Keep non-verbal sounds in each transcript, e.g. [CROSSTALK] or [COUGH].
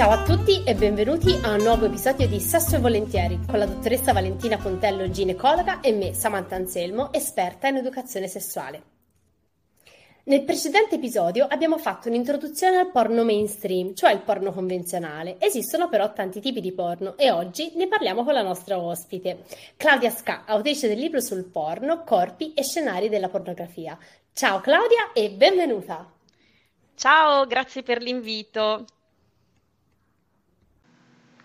Ciao a tutti e benvenuti a un nuovo episodio di Sesso e Volentieri con la dottoressa Valentina Pontello, ginecologa, e me, Samantha Anselmo, esperta in educazione sessuale. Nel precedente episodio abbiamo fatto un'introduzione al porno mainstream, cioè il porno convenzionale. Esistono però tanti tipi di porno e oggi ne parliamo con la nostra ospite, Claudia Ska, autrice del libro sul porno, corpi e scenari della pornografia. Ciao Claudia e benvenuta! Ciao, grazie per l'invito.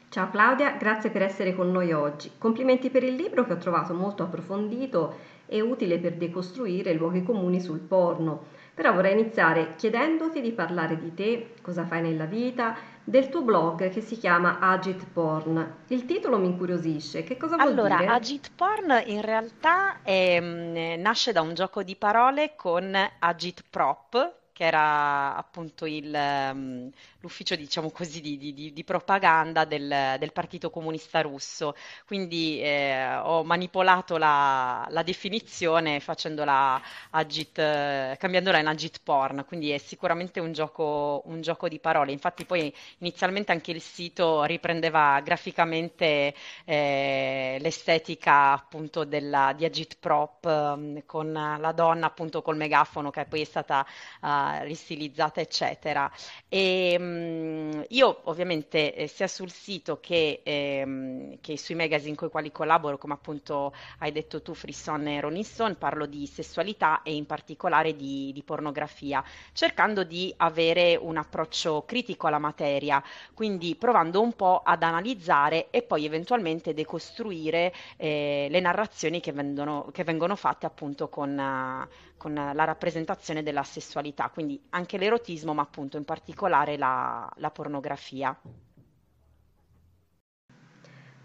Ciao Claudia, grazie per essere con noi oggi. Complimenti per il libro che ho trovato molto approfondito e utile per decostruire luoghi comuni sul porno. Però vorrei iniziare chiedendoti di parlare di te, cosa fai nella vita, del tuo blog che si chiama Agit Porn. Il titolo mi incuriosisce, che cosa vuol allora, dire? Allora, Agit Porn in realtà è, mm, nasce da un gioco di parole con Agit Prop, che era appunto il, um, l'ufficio, diciamo così, di, di, di propaganda del, del, Partito Comunista Russo. Quindi eh, ho manipolato la, la, definizione facendola agit, eh, cambiandola in agit porn, quindi è sicuramente un gioco, un gioco, di parole. Infatti poi inizialmente anche il sito riprendeva graficamente eh, l'estetica appunto della, di agit prop um, con la donna appunto col megafono che poi è stata uh, ristilizzata, eccetera. E, mh, mm, io ovviamente eh, sia sul sito che, ehm, che, sui magazine con i quali collaboro, come appunto hai detto tu, Frisson e Ronisson, parlo di sessualità e in particolare di, di pornografia, cercando di avere un approccio critico alla materia, quindi provando un po' ad analizzare e poi eventualmente decostruire eh, le narrazioni che vengono, che vengono fatte appunto con, uh, con la rappresentazione della sessualità, quindi anche l'erotismo, ma appunto in particolare la, la pornografia.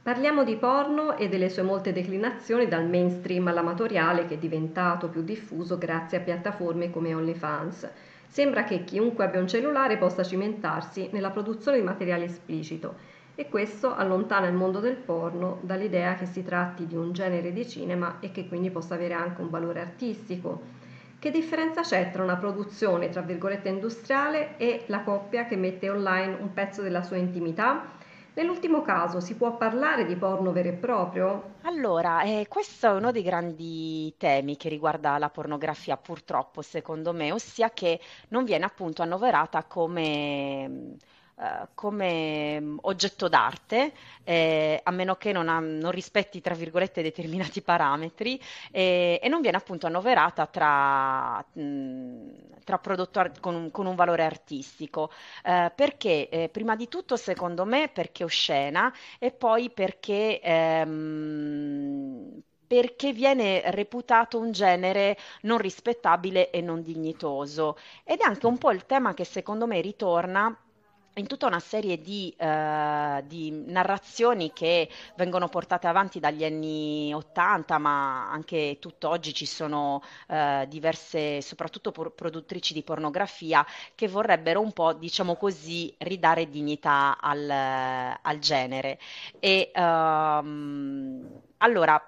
Parliamo di porno e delle sue molte declinazioni dal mainstream all'amatoriale che è diventato più diffuso grazie a piattaforme come OnlyFans. Sembra che chiunque abbia un cellulare possa cimentarsi nella produzione di materiale esplicito e questo allontana il mondo del porno dall'idea che si tratti di un genere di cinema e che quindi possa avere anche un valore artistico. Che differenza c'è tra una produzione, tra virgolette, industriale e la coppia che mette online un pezzo della sua intimità? Nell'ultimo caso si può parlare di porno vero e proprio? Allora, eh, questo è uno dei grandi temi che riguarda la pornografia, purtroppo, secondo me, ossia che non viene appunto annoverata come eh, come mm, oggetto d'arte, eh, a meno che non, ha, non, rispetti, tra virgolette, determinati parametri, eh, e non viene appunto annoverata tra, mm, tra prodotto art- con, un, con, un, valore artistico. Eh, perché? Eh, prima di tutto, secondo me, perché oscena e poi perché... Ehm, perché viene reputato un genere non rispettabile e non dignitoso. Ed è anche un po' il tema che secondo me ritorna in tutta una serie di, uh, di, narrazioni che vengono portate avanti dagli anni 80, ma anche tutt'oggi ci sono uh, diverse, soprattutto por- produttrici di pornografia, che vorrebbero un po', diciamo così, ridare dignità al, al genere. E, um, allora,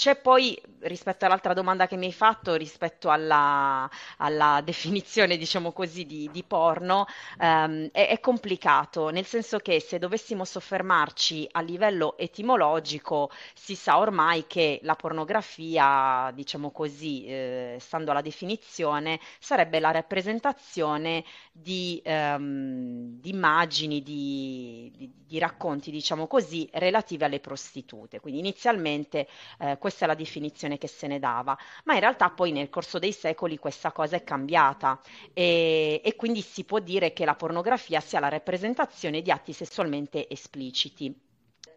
c'è poi, rispetto all'altra domanda che mi hai fatto, rispetto alla, alla definizione, diciamo così, di, di porno, ehm, è, è, complicato, nel senso che se dovessimo soffermarci a livello etimologico, si sa ormai che la pornografia, diciamo così, eh, stando alla definizione, sarebbe la rappresentazione di, ehm, di immagini, di, di, racconti, diciamo così, relativi alle prostitute. Quindi inizialmente eh, questa è la definizione che se ne dava, ma in realtà poi nel corso dei secoli questa cosa è cambiata e, e quindi si può dire che la pornografia sia la rappresentazione di atti sessualmente espliciti.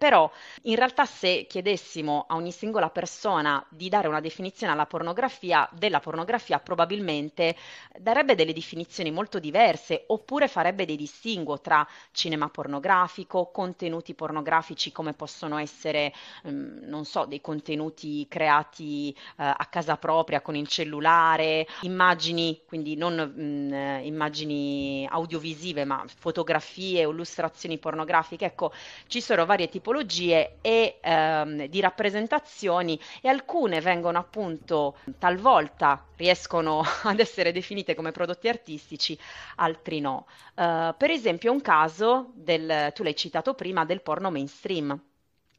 Però in realtà se chiedessimo a ogni singola persona di dare una definizione alla pornografia, della pornografia probabilmente darebbe delle definizioni molto diverse oppure farebbe dei distinguo tra cinema pornografico, contenuti pornografici come possono essere, um, non so, dei contenuti creati uh, a casa propria con il cellulare, immagini, quindi non um, immagini audiovisive ma fotografie o illustrazioni pornografiche. Ecco, ci sono varie tipologie tipologie e ehm, di rappresentazioni e alcune vengono appunto talvolta riescono [LAUGHS] ad essere definite come prodotti artistici, altri no. Uh, per esempio un caso del, tu l'hai citato prima, del porno mainstream.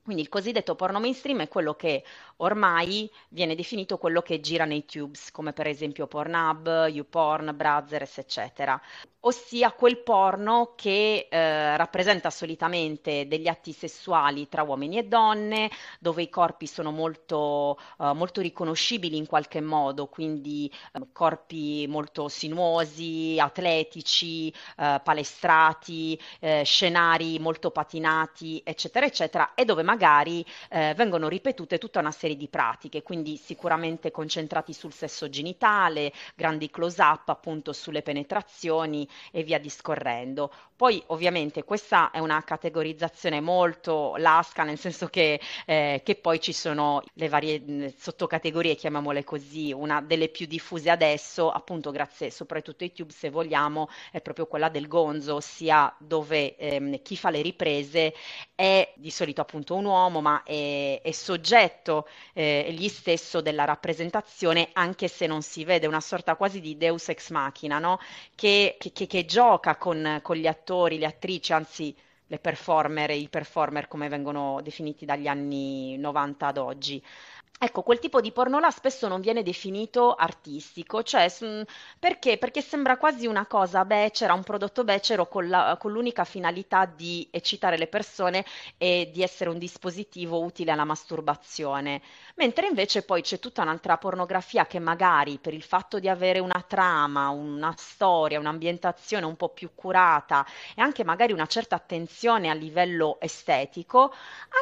Quindi il cosiddetto porno mainstream è quello che ormai viene definito quello che gira nei tubes, come per esempio Pornhub, YouPorn, Brazzers, eccetera. Ossia quel porno che eh, rappresenta solitamente degli atti sessuali tra uomini e donne, dove i corpi sono molto, eh, molto riconoscibili in qualche modo, quindi eh, corpi molto sinuosi, atletici, eh, palestrati, eh, scenari molto patinati, eccetera, eccetera, e dove magari eh, vengono ripetute tutta una serie di pratiche, quindi sicuramente concentrati sul sesso genitale, grandi close-up appunto sulle penetrazioni e via discorrendo. Poi ovviamente questa è una categorizzazione molto lasca, nel senso che, eh, che poi ci sono le varie sottocategorie, chiamiamole così, una delle più diffuse adesso, appunto grazie soprattutto ai tube se vogliamo, è proprio quella del gonzo, ossia dove ehm, chi fa le riprese è di solito appunto un uomo, ma è, è soggetto eh, egli stesso della rappresentazione, anche se non si vede una sorta quasi di deus ex machina, no? che, che, che, gioca con, con gli attori, le attrici, anzi le performer e i performer come vengono definiti dagli anni 90 ad oggi. Ecco, quel tipo di porno là spesso non viene definito artistico, cioè perché? Perché sembra quasi una cosa becera, un prodotto becero con, la, con l'unica finalità di eccitare le persone e di essere un dispositivo utile alla masturbazione. Mentre invece poi c'è tutta un'altra pornografia che magari per il fatto di avere una trama, una storia, un'ambientazione un po' più curata e anche magari una certa attenzione a livello estetico,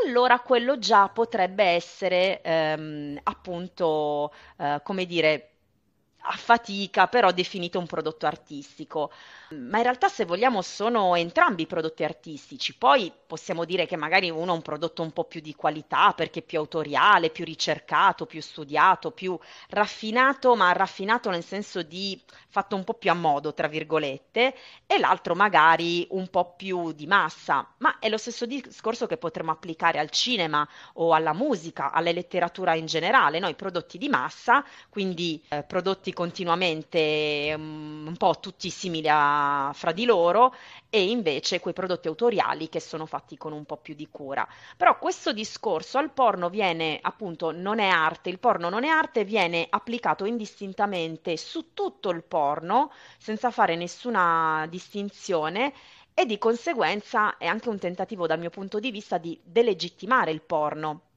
allora quello già potrebbe essere... Ehm, appunto, eh, come dire, a fatica, però definito un prodotto artistico ma in realtà se vogliamo sono entrambi prodotti artistici. Poi possiamo dire che magari uno è un prodotto un po' più di qualità perché più autoriale, più ricercato, più studiato, più raffinato, ma raffinato nel senso di fatto un po' più a modo, tra virgolette, e l'altro magari un po' più di massa, ma è lo stesso discorso che potremmo applicare al cinema o alla musica, alla letteratura in generale? I prodotti di massa, quindi eh, prodotti continuamente um, un po' tutti simili a fra di loro e invece quei prodotti autoriali che sono fatti con un po' più di cura. Però questo discorso al porno viene appunto non è arte, il porno non è arte, viene applicato indistintamente su tutto il porno senza fare nessuna distinzione e di conseguenza è anche un tentativo dal mio punto di vista di delegittimare il porno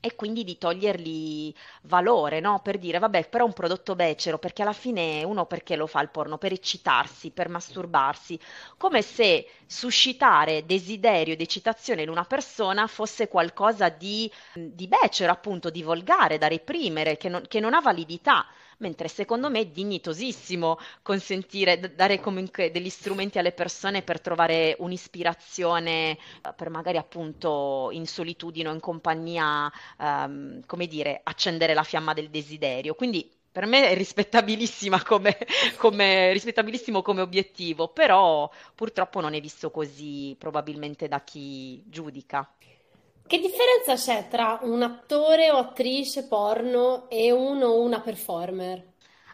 e quindi di togliergli valore, no? Per dire, vabbè, però è un prodotto becero, perché alla fine uno perché lo fa il porno? Per eccitarsi, per masturbarsi, come se suscitare desiderio ed eccitazione in una persona fosse qualcosa di, di becero, appunto, di volgare, da reprimere, che non, che non ha validità mentre secondo me è dignitosissimo consentire, dare comunque degli strumenti alle persone per trovare un'ispirazione, eh, per magari appunto in solitudine o in compagnia, ehm, come dire, accendere la fiamma del desiderio. Quindi per me è rispettabilissima come, come, rispettabilissimo come obiettivo, però purtroppo non è visto così probabilmente da chi giudica. Che differenza c'è tra un attore o attrice porno e uno o una performer?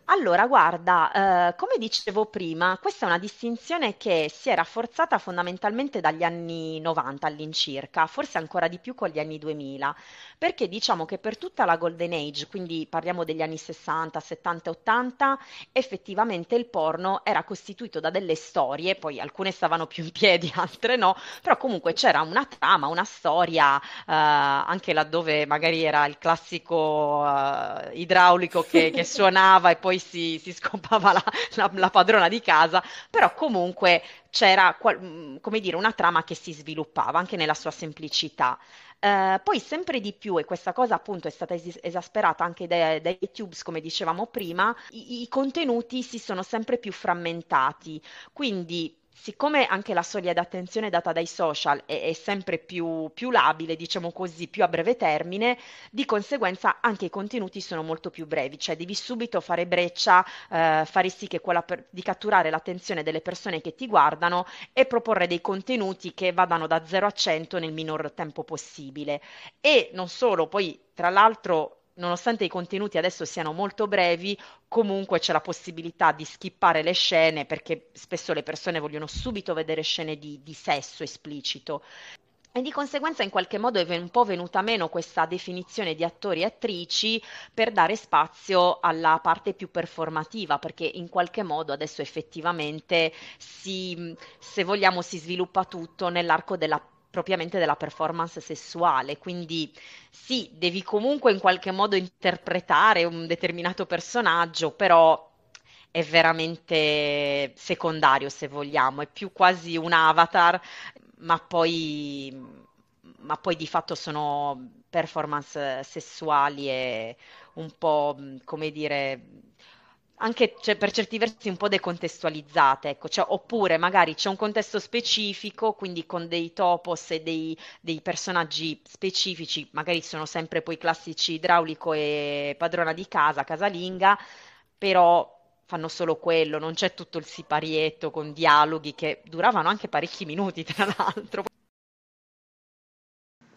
Allora, guarda, eh, come dicevo prima, questa è una distinzione che si è rafforzata fondamentalmente dagli anni 90 all'incirca, forse ancora di più con gli anni 2000, perché diciamo che per tutta la Golden Age, quindi parliamo degli anni 60, 70 80, effettivamente il porno era costituito da delle storie, poi alcune stavano più in piedi, [LAUGHS] altre no, però comunque c'era una trama, una storia, eh, anche laddove magari era il classico eh, idraulico che, che [LAUGHS] suonava e poi poi si, si scopava la, la, la, padrona di casa, però comunque c'era mm, come dire, una trama che si sviluppava anche nella sua semplicità. Uh, poi sempre di più, e questa cosa appunto è stata es- esasperata anche dai, dai tubes, come dicevamo prima, i-, i contenuti si sono sempre più frammentati, quindi siccome anche la soglia d'attenzione data dai social è, è sempre più, più, labile, diciamo così, più a breve termine, di conseguenza anche i contenuti sono molto più brevi, cioè devi subito fare breccia, eh, fare sì che quella per, di catturare l'attenzione delle persone che ti guardano e proporre dei contenuti che vadano da 0 a 100 nel minor tempo possibile. E non solo, poi tra l'altro nonostante i contenuti adesso siano molto brevi, comunque c'è la possibilità di skippare le scene perché spesso le persone vogliono subito vedere scene di, di sesso esplicito. E di conseguenza in qualche modo è un po' venuta meno questa definizione di attori e attrici per dare spazio alla parte più performativa, perché in qualche modo adesso effettivamente si, se vogliamo, si sviluppa tutto nell'arco della propriamente della performance sessuale, quindi sì, devi comunque in qualche modo interpretare un determinato personaggio, però è veramente secondario se vogliamo, è più quasi un avatar, ma poi, ma poi di fatto sono performance sessuali e un po', come dire, anche cioè, per certi versi un po' decontestualizzate, ecco, cioè, oppure magari c'è un contesto specifico, quindi con dei topos e dei, dei, personaggi specifici, magari sono sempre poi classici idraulico e padrona di casa, casalinga, però fanno solo quello, non c'è tutto il siparietto con dialoghi che duravano anche parecchi minuti, tra l'altro.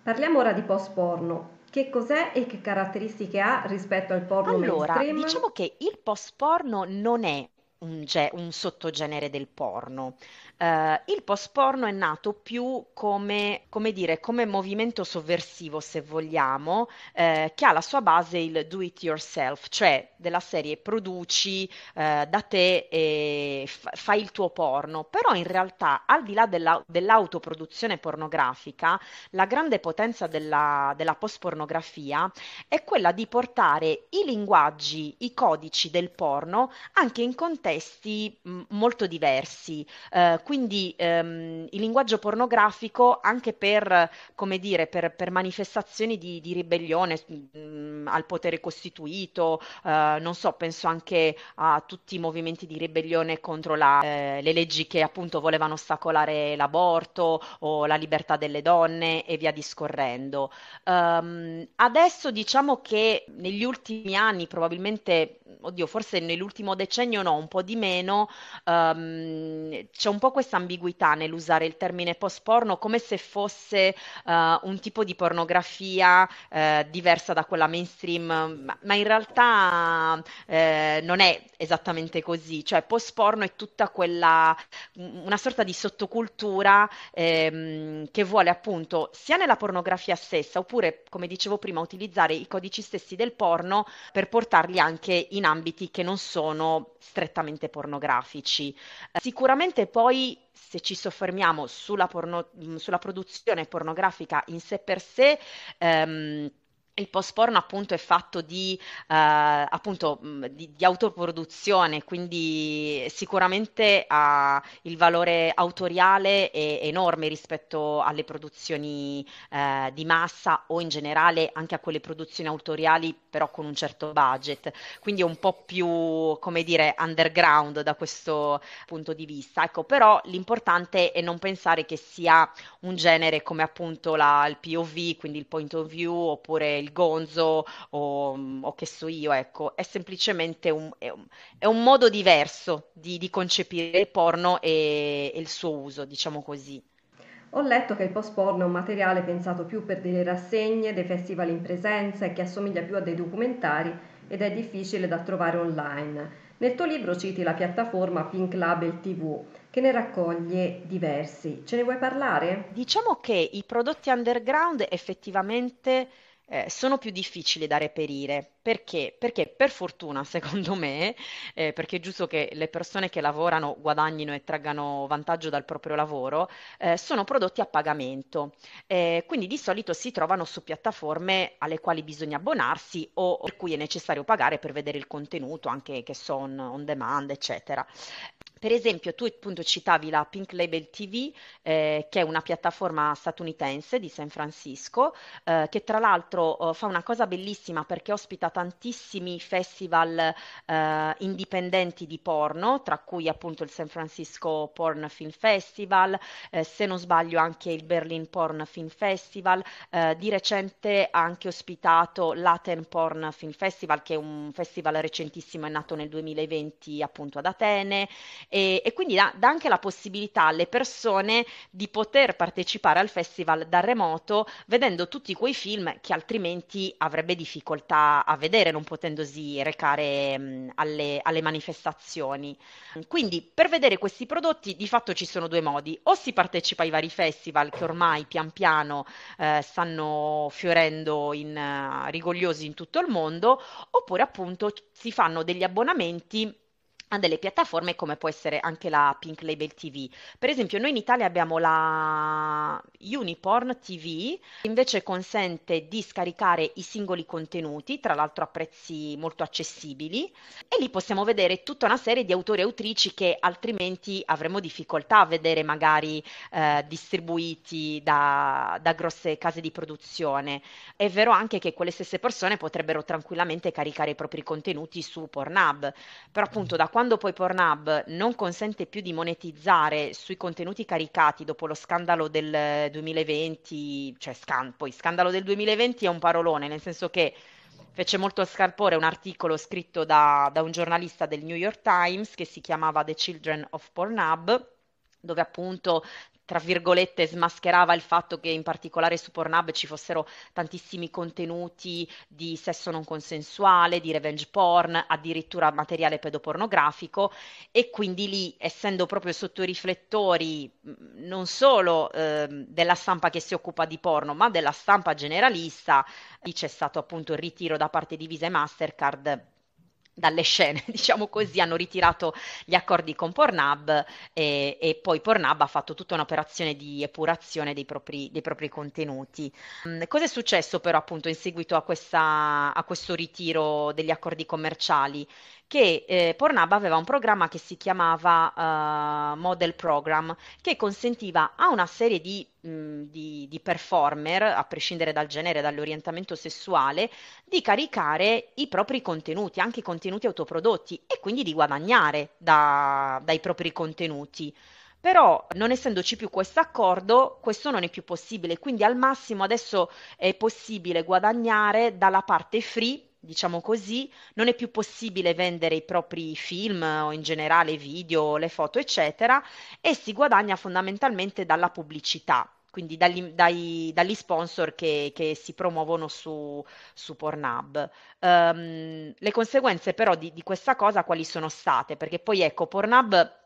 Parliamo ora di post porno. Che cos'è e che caratteristiche ha rispetto al porno Allora, mainstream? diciamo che il post porno non è un, ge- un sottogenere del porno. Eh, il post porno è nato più come, come dire, come movimento sovversivo, se vogliamo, eh, che ha la sua base il do it yourself, cioè della serie produci eh, da te e f- fai il tuo porno. Però in realtà, al di là della- dell'autoproduzione pornografica, la grande potenza della, della post-pornografia è quella di portare i linguaggi, i codici del porno anche in contesti mh, molto diversi. Eh, quindi ehm, il linguaggio pornografico anche per, come dire, per, per manifestazioni di, di ribellione mh, mm, al potere costituito, eh, non so, penso anche a tutti i movimenti di ribellione contro la, eh, le leggi che appunto volevano ostacolare l'aborto o la libertà delle donne e via discorrendo. Um, adesso diciamo che negli ultimi anni, probabilmente, oddio, forse nell'ultimo decennio no, un po' di meno, um, c'è un po' questa ambiguità nell'usare il termine post porno come se fosse uh, un tipo di pornografia uh, diversa da quella mainstream, ma, ma in realtà uh, non è esattamente così, cioè post porno è tutta quella, una sorta di sottocultura ehm, che vuole appunto sia nella pornografia stessa oppure, come dicevo prima, utilizzare i codici stessi del porno per portarli anche in ambiti che non sono strettamente pornografici. Sicuramente poi se ci soffermiamo sulla, porno- sulla produzione pornografica in sé per sé, ehm, il post porno appunto è fatto di, eh, appunto, di, di, autoproduzione, quindi sicuramente ha il valore autoriale è enorme rispetto alle produzioni eh, di massa o in generale anche a quelle produzioni autoriali però con un certo budget, quindi è un po' più, come dire, underground da questo punto di vista. Ecco, però l'importante è non pensare che sia un genere come appunto la, il POV, quindi il point of view oppure il gonzo o, o che so io, ecco, è semplicemente un, è un, è un modo diverso di, di, concepire il porno e, e il suo uso, diciamo così. Ho letto che il post porno è un materiale pensato più per delle rassegne, dei festival in presenza e che assomiglia più a dei documentari ed è difficile da trovare online. Nel tuo libro citi la piattaforma Pink Label TV che ne raccoglie diversi. Ce ne vuoi parlare? Diciamo che i prodotti underground effettivamente eh, sono più difficili da reperire. Perché? Perché per fortuna, secondo me, eh, perché è giusto che le persone che lavorano guadagnino e traggano vantaggio dal proprio lavoro, eh, sono prodotti a pagamento. Eh, quindi di solito si trovano su piattaforme alle quali bisogna abbonarsi o per cui è necessario pagare per vedere il contenuto, anche che sono on demand, eccetera. Per esempio, tu appunto citavi la Pink Label TV, eh, che è una piattaforma statunitense di San Francisco, eh, che tra l'altro eh, fa una cosa bellissima perché ospita tantissimi festival eh, indipendenti di porno, tra cui appunto il San Francisco Porn Film Festival, eh, se non sbaglio anche il Berlin Porn Film Festival, eh, di recente ha anche ospitato l'Aten Porn Film Festival, che è un festival recentissimo, è nato nel 2020 appunto ad Atene, e, e quindi dà, dà anche la possibilità alle persone di poter partecipare al festival da remoto, vedendo tutti quei film che altrimenti avrebbe difficoltà a vedere, non potendosi recare mh, alle, alle manifestazioni. Quindi per vedere questi prodotti di fatto ci sono due modi, o si partecipa ai vari festival che ormai pian piano eh, stanno fiorendo in, uh, rigogliosi in tutto il mondo, oppure appunto si fanno degli abbonamenti a delle piattaforme come può essere anche la Pink Label TV. Per esempio, noi in Italia abbiamo la Uniporn TV, che invece consente di scaricare i singoli contenuti, tra l'altro a prezzi molto accessibili, e lì possiamo vedere tutta una serie di autori e autrici che altrimenti avremmo difficoltà a vedere magari eh, distribuiti da, da grosse case di produzione. È vero anche che quelle stesse persone potrebbero tranquillamente caricare i propri contenuti su Pornhub, però appunto da quando quando poi Pornhub non consente più di monetizzare sui contenuti caricati dopo lo scandalo del 2020, cioè scan- poi scandalo del 2020 è un parolone, nel senso che fece molto scalpore un articolo scritto da, da un giornalista del New York Times che si chiamava The Children of Pornhub dove appunto tra virgolette, smascherava il fatto che in particolare su Pornhub ci fossero tantissimi contenuti di sesso non consensuale, di revenge porn, addirittura materiale pedopornografico. E quindi lì, essendo proprio sotto i riflettori non solo eh, della stampa che si occupa di porno, ma della stampa generalista, lì c'è stato appunto il ritiro da parte di Visa e Mastercard dalle scene, [LAUGHS] diciamo così, hanno ritirato gli accordi con Pornhub e, e poi Pornhub ha fatto tutta un'operazione di epurazione dei propri, dei propri contenuti. Mm, cosa è successo però appunto in seguito a, questa, a questo ritiro degli accordi commerciali? Che eh, Pornhub aveva un programma che si chiamava uh, Model Program, che consentiva a una serie di, mh, di, di, performer, a prescindere dal genere, dall'orientamento sessuale, di caricare i propri contenuti, anche i contenuti autoprodotti, e quindi di guadagnare da, dai propri contenuti. Però non essendoci più questo accordo, questo non è più possibile, quindi al massimo adesso è possibile guadagnare dalla parte free diciamo così, non è più possibile vendere i propri film o in generale video, le foto, eccetera, e si guadagna fondamentalmente dalla pubblicità. Quindi dagli, dai, dagli sponsor che, che, si promuovono su, su Pornhub. Um, le conseguenze però di, di questa cosa quali sono state? Perché poi ecco, Pornhub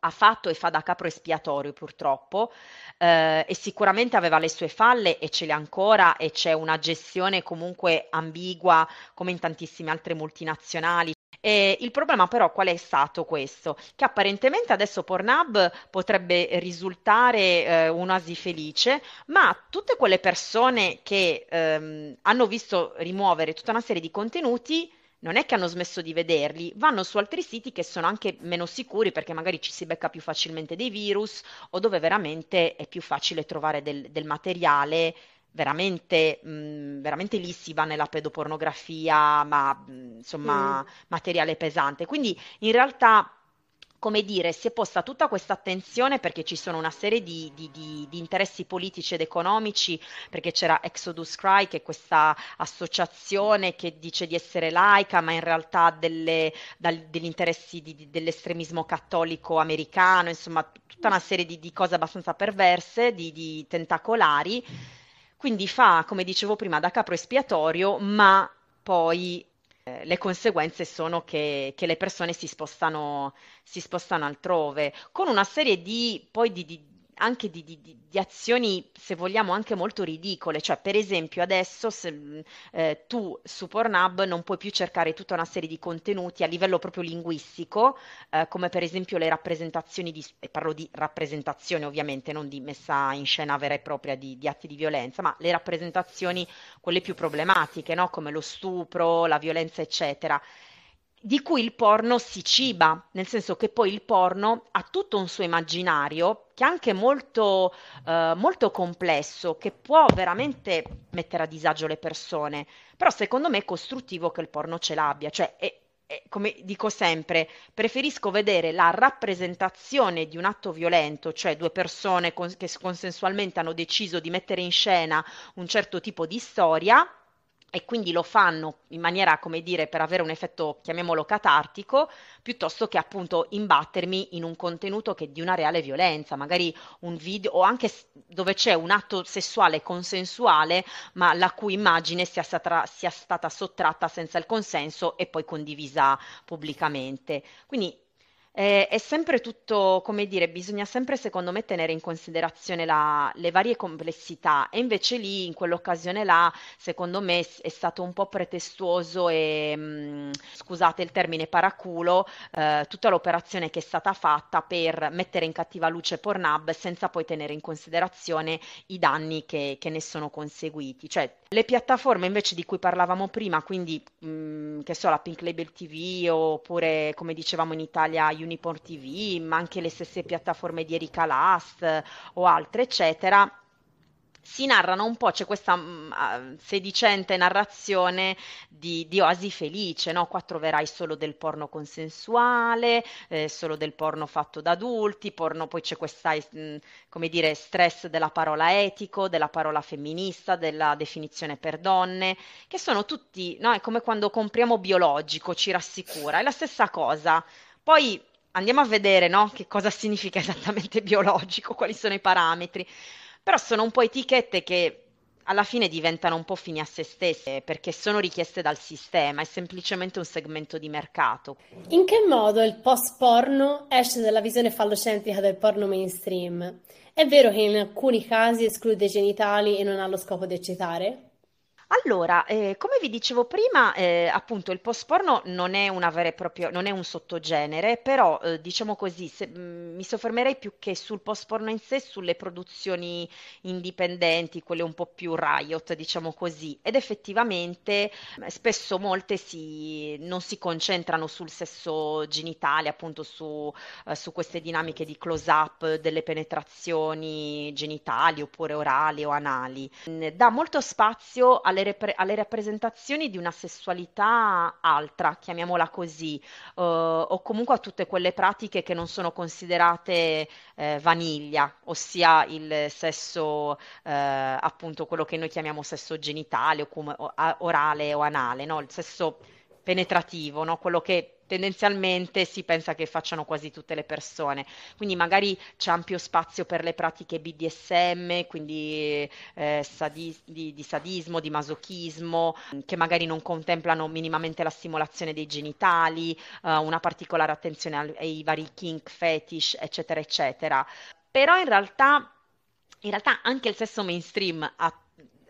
ha fatto e fa da capro espiatorio purtroppo eh, e sicuramente aveva le sue falle e ce le ha ancora e c'è una gestione comunque ambigua come in tantissime altre multinazionali. E il problema però qual è stato questo? Che apparentemente adesso Pornhub potrebbe risultare eh, un'oasi felice, ma tutte quelle persone che ehm, hanno visto rimuovere tutta una serie di contenuti non è che hanno smesso di vederli, vanno su altri siti che sono anche meno sicuri perché magari ci si becca più facilmente dei virus o dove veramente è più facile trovare del, del materiale veramente, mh, veramente lì si va nella pedopornografia, ma mh, insomma mm. materiale pesante. Quindi in realtà come dire, si è posta tutta questa attenzione perché ci sono una serie di, di, di, di, interessi politici ed economici, perché c'era Exodus Cry, che è questa associazione che dice di essere laica, ma in realtà ha delle, degli interessi dell'estremismo cattolico americano, insomma tutta una serie di, cose abbastanza perverse, di tentacolari. Quindi fa, come dicevo prima, da capro espiatorio, ma poi eh, le conseguenze sono che, che le persone si spostano, si spostano, altrove, con una serie di, poi di, di anche di, di, di, azioni, se vogliamo, anche molto ridicole. Cioè, per esempio, adesso se, eh, tu su Pornhub non puoi più cercare tutta una serie di contenuti a livello proprio linguistico, eh, come per esempio le rappresentazioni di, e parlo di rappresentazioni ovviamente, non di messa in scena vera e propria di, di atti di violenza, ma le rappresentazioni, quelle più problematiche, no? come lo stupro, la violenza, eccetera di cui il porno si ciba, nel senso che poi il porno ha tutto un suo immaginario che è anche molto, eh, molto complesso, che può veramente mettere a disagio le persone, però secondo me è costruttivo che il porno ce l'abbia, cioè è, è, come dico sempre, preferisco vedere la rappresentazione di un atto violento, cioè due persone con, che consensualmente hanno deciso di mettere in scena un certo tipo di storia, e quindi lo fanno in maniera, come dire, per avere un effetto, chiamiamolo catartico, piuttosto che appunto imbattermi in un contenuto che è di una reale violenza, magari un video o anche dove c'è un atto sessuale consensuale, ma la cui immagine sia stata, sia stata sottratta senza il consenso e poi condivisa pubblicamente. Quindi eh, è sempre tutto, come dire, bisogna sempre secondo me tenere in considerazione la- le varie complessità e invece lì, in quell'occasione là, secondo me è stato un po' pretestuoso e, mh, scusate il termine, paraculo, eh, tutta l'operazione che è stata fatta per mettere in cattiva luce Pornhub senza poi tenere in considerazione i danni che, che ne sono conseguiti. Cioè, le piattaforme invece di cui parlavamo prima, quindi mh, che so, la Pink Label TV oppure come dicevamo in Italia Uniporn TV, ma anche le stesse piattaforme di Erika Last o altre, eccetera, si narrano un po', c'è questa mh, mm, sedicente narrazione di, di Oasi Felice, no? Qua troverai solo del porno consensuale, eh, solo del porno fatto da adulti, porno, poi c'è questa, mh, mm, come dire, stress della parola etico, della parola femminista, della definizione per donne, che sono tutti, no? È come quando compriamo biologico, ci rassicura, è la stessa cosa. Poi andiamo a vedere, no? Che cosa significa esattamente biologico, quali sono i parametri però sono un po' etichette che alla fine diventano un po' fini a se stesse perché sono richieste dal sistema, è semplicemente un segmento di mercato. In che modo il post porno esce dalla visione fallocentrica del porno mainstream? È vero che in alcuni casi esclude i genitali e non ha lo scopo di eccitare? Allora, eh, come vi dicevo prima, eh, appunto il post-porno non è una vera e propria, non è un sottogenere, però eh, diciamo così, se- mh, mi soffermerei più che sul post-porno in sé, sulle produzioni indipendenti, quelle un po' più riot, diciamo così, ed effettivamente eh, spesso molte si, non si concentrano sul sesso genitale, appunto su, eh, su queste dinamiche di close-up delle penetrazioni genitali oppure orali o anali. Mh, Dà molto spazio alle repre- alle rappresentazioni di una sessualità altra, chiamiamola così, uh, o comunque a tutte quelle pratiche che non sono considerate eh, vaniglia, ossia il sesso, eh, appunto quello che noi chiamiamo sesso genitale o come, o, orale o anale, no? il sesso penetrativo, no? quello che tendenzialmente si pensa che facciano quasi tutte le persone. Quindi magari c'è ampio spazio per le pratiche BDSM, quindi eh, sadi- di, di, sadismo, di masochismo, che magari non contemplano minimamente la stimolazione dei genitali, eh, una particolare attenzione ai vari kink, fetish, eccetera, eccetera. Però in realtà, in realtà anche il sesso mainstream ha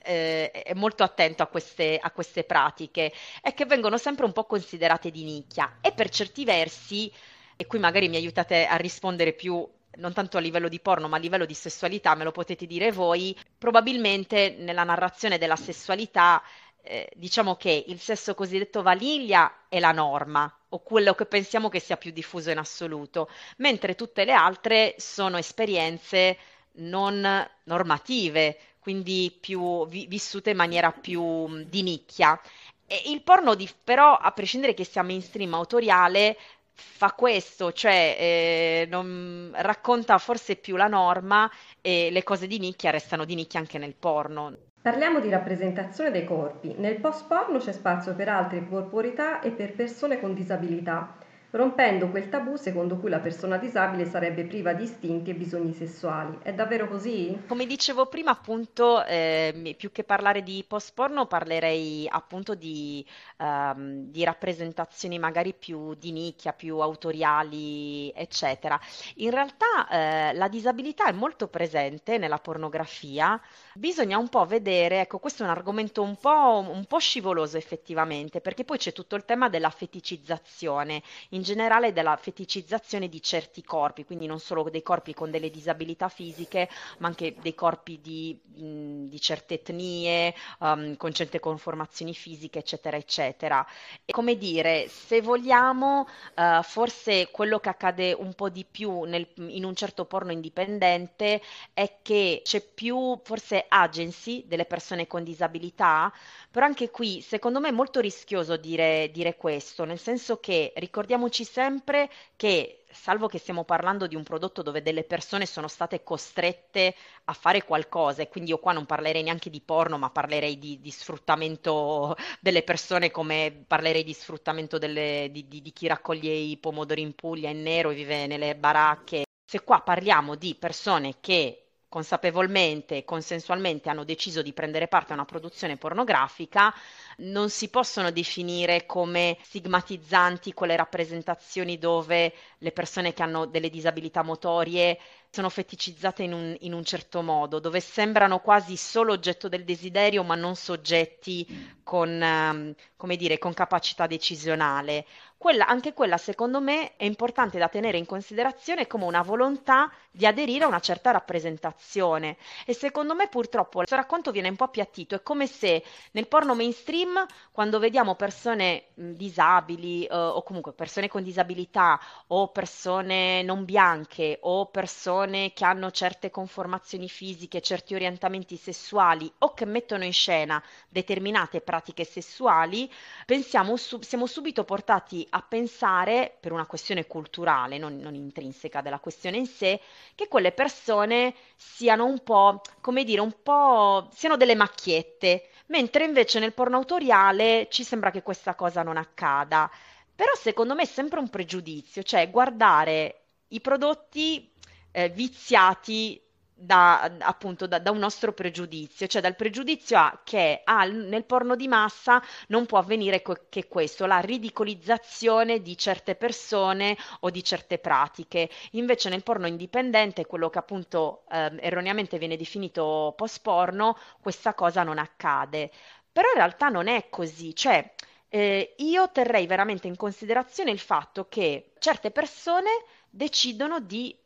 eh, è molto attento a queste, a queste pratiche e che vengono sempre un po' considerate di nicchia. E per certi versi, e qui magari mi aiutate a rispondere più non tanto a livello di porno, ma a livello di sessualità, me lo potete dire voi, probabilmente nella narrazione della sessualità eh, diciamo che il sesso cosiddetto vaniglia è la norma o quello che pensiamo che sia più diffuso in assoluto, mentre tutte le altre sono esperienze non normative, quindi più vi- vissute in maniera più di nicchia. E il porno, di- però, a prescindere che sia mainstream autoriale, fa questo, cioè eh, non, racconta forse più la norma e le cose di nicchia restano di nicchia anche nel porno. Parliamo di rappresentazione dei corpi. Nel post-porno c'è spazio per altre corporità e per persone con disabilità rompendo quel tabù secondo cui la persona disabile sarebbe priva di istinti e bisogni sessuali. È davvero così? Come dicevo prima, appunto, eh, più che parlare di post porno, parlerei appunto di, ehm, di rappresentazioni magari più di nicchia, più autoriali, eccetera. In realtà eh, la disabilità è molto presente nella pornografia, bisogna un po' vedere, ecco, questo è un argomento un po', un po' scivoloso effettivamente, perché poi c'è tutto il tema della feticizzazione. In generale della feticizzazione di certi corpi, quindi non solo dei corpi con delle disabilità fisiche, ma anche dei corpi di, di certe etnie, um, con certe conformazioni fisiche, eccetera, eccetera. E come dire, se vogliamo, uh, forse quello che accade un po' di più nel, in un certo porno indipendente è che c'è più forse agency delle persone con disabilità, però anche qui secondo me è molto rischioso dire, dire questo, nel senso che ricordiamoci sempre che salvo che stiamo parlando di un prodotto dove delle persone sono state costrette a fare qualcosa, e quindi io qua non parlerei neanche di porno, ma parlerei di, di sfruttamento delle persone come parlerei di sfruttamento delle, di, di, di chi raccoglie i pomodori in Puglia in nero e vive nelle baracche. Se qua parliamo di persone che consapevolmente e consensualmente hanno deciso di prendere parte a una produzione pornografica, non si possono definire come stigmatizzanti quelle rappresentazioni dove le persone che hanno delle disabilità motorie sono feticizzate in un, in un, certo modo, dove sembrano quasi solo oggetto del desiderio, ma non soggetti con, come dire, con capacità decisionale. Quella, anche quella, secondo me, è importante da tenere in considerazione come una volontà di aderire a una certa rappresentazione. E secondo me, purtroppo, questo racconto viene un po' appiattito. È come se nel porno mainstream, quando vediamo persone disabili, uh, o comunque persone con disabilità, o persone non bianche, o persone che hanno certe conformazioni fisiche, certi orientamenti sessuali o che mettono in scena determinate pratiche sessuali, pensiamo, siamo subito portati a pensare, per una questione culturale, non, non intrinseca della questione in sé, che quelle persone siano un po', come dire, un po', siano delle macchiette, mentre invece nel porno autoriale ci sembra che questa cosa non accada. Però secondo me è sempre un pregiudizio, cioè guardare i prodotti eh, viziati da, appunto da, da, un nostro pregiudizio, cioè dal pregiudizio a che ah, nel porno di massa non può avvenire co- che questo, la ridicolizzazione di certe persone o di certe pratiche. Invece nel porno indipendente, quello che appunto eh, erroneamente viene definito post porno, questa cosa non accade. Però in realtà non è così, cioè eh, io terrei veramente in considerazione il fatto che certe persone decidono di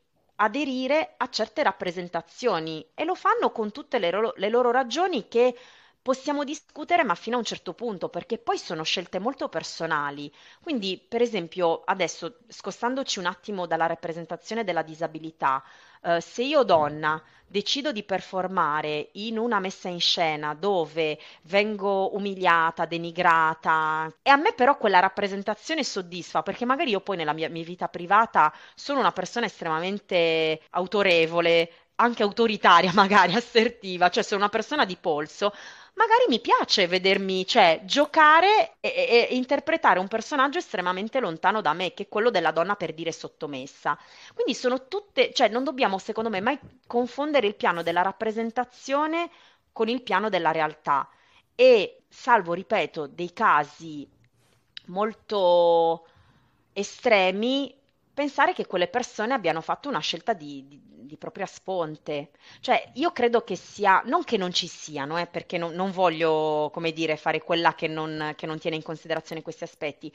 aderire a certe rappresentazioni e lo fanno con tutte le loro, le loro ragioni che possiamo discutere, ma fino a un certo punto, perché poi sono scelte molto personali. Quindi, per esempio, adesso scostandoci un attimo dalla rappresentazione della disabilità, eh, se io donna decido di performare in una messa in scena dove vengo umiliata, denigrata e a me però quella rappresentazione soddisfa perché magari io poi nella mia, mia vita privata sono una persona estremamente autorevole, anche autoritaria [LAUGHS] magari, assertiva, cioè sono una persona di polso, magari mi piace vedermi, cioè, giocare e, e, interpretare un personaggio estremamente lontano da me, che è quello della donna per dire sottomessa. Quindi sono tutte, cioè, non dobbiamo, secondo me, mai confondere il piano della rappresentazione con il piano della realtà. E salvo, ripeto, dei casi molto estremi, pensare che quelle persone abbiano fatto una scelta di, di, di propria sponte. Cioè, io credo che sia, non che non ci siano, eh, perché non, non, voglio, come dire, fare quella che non, che non tiene in considerazione questi aspetti.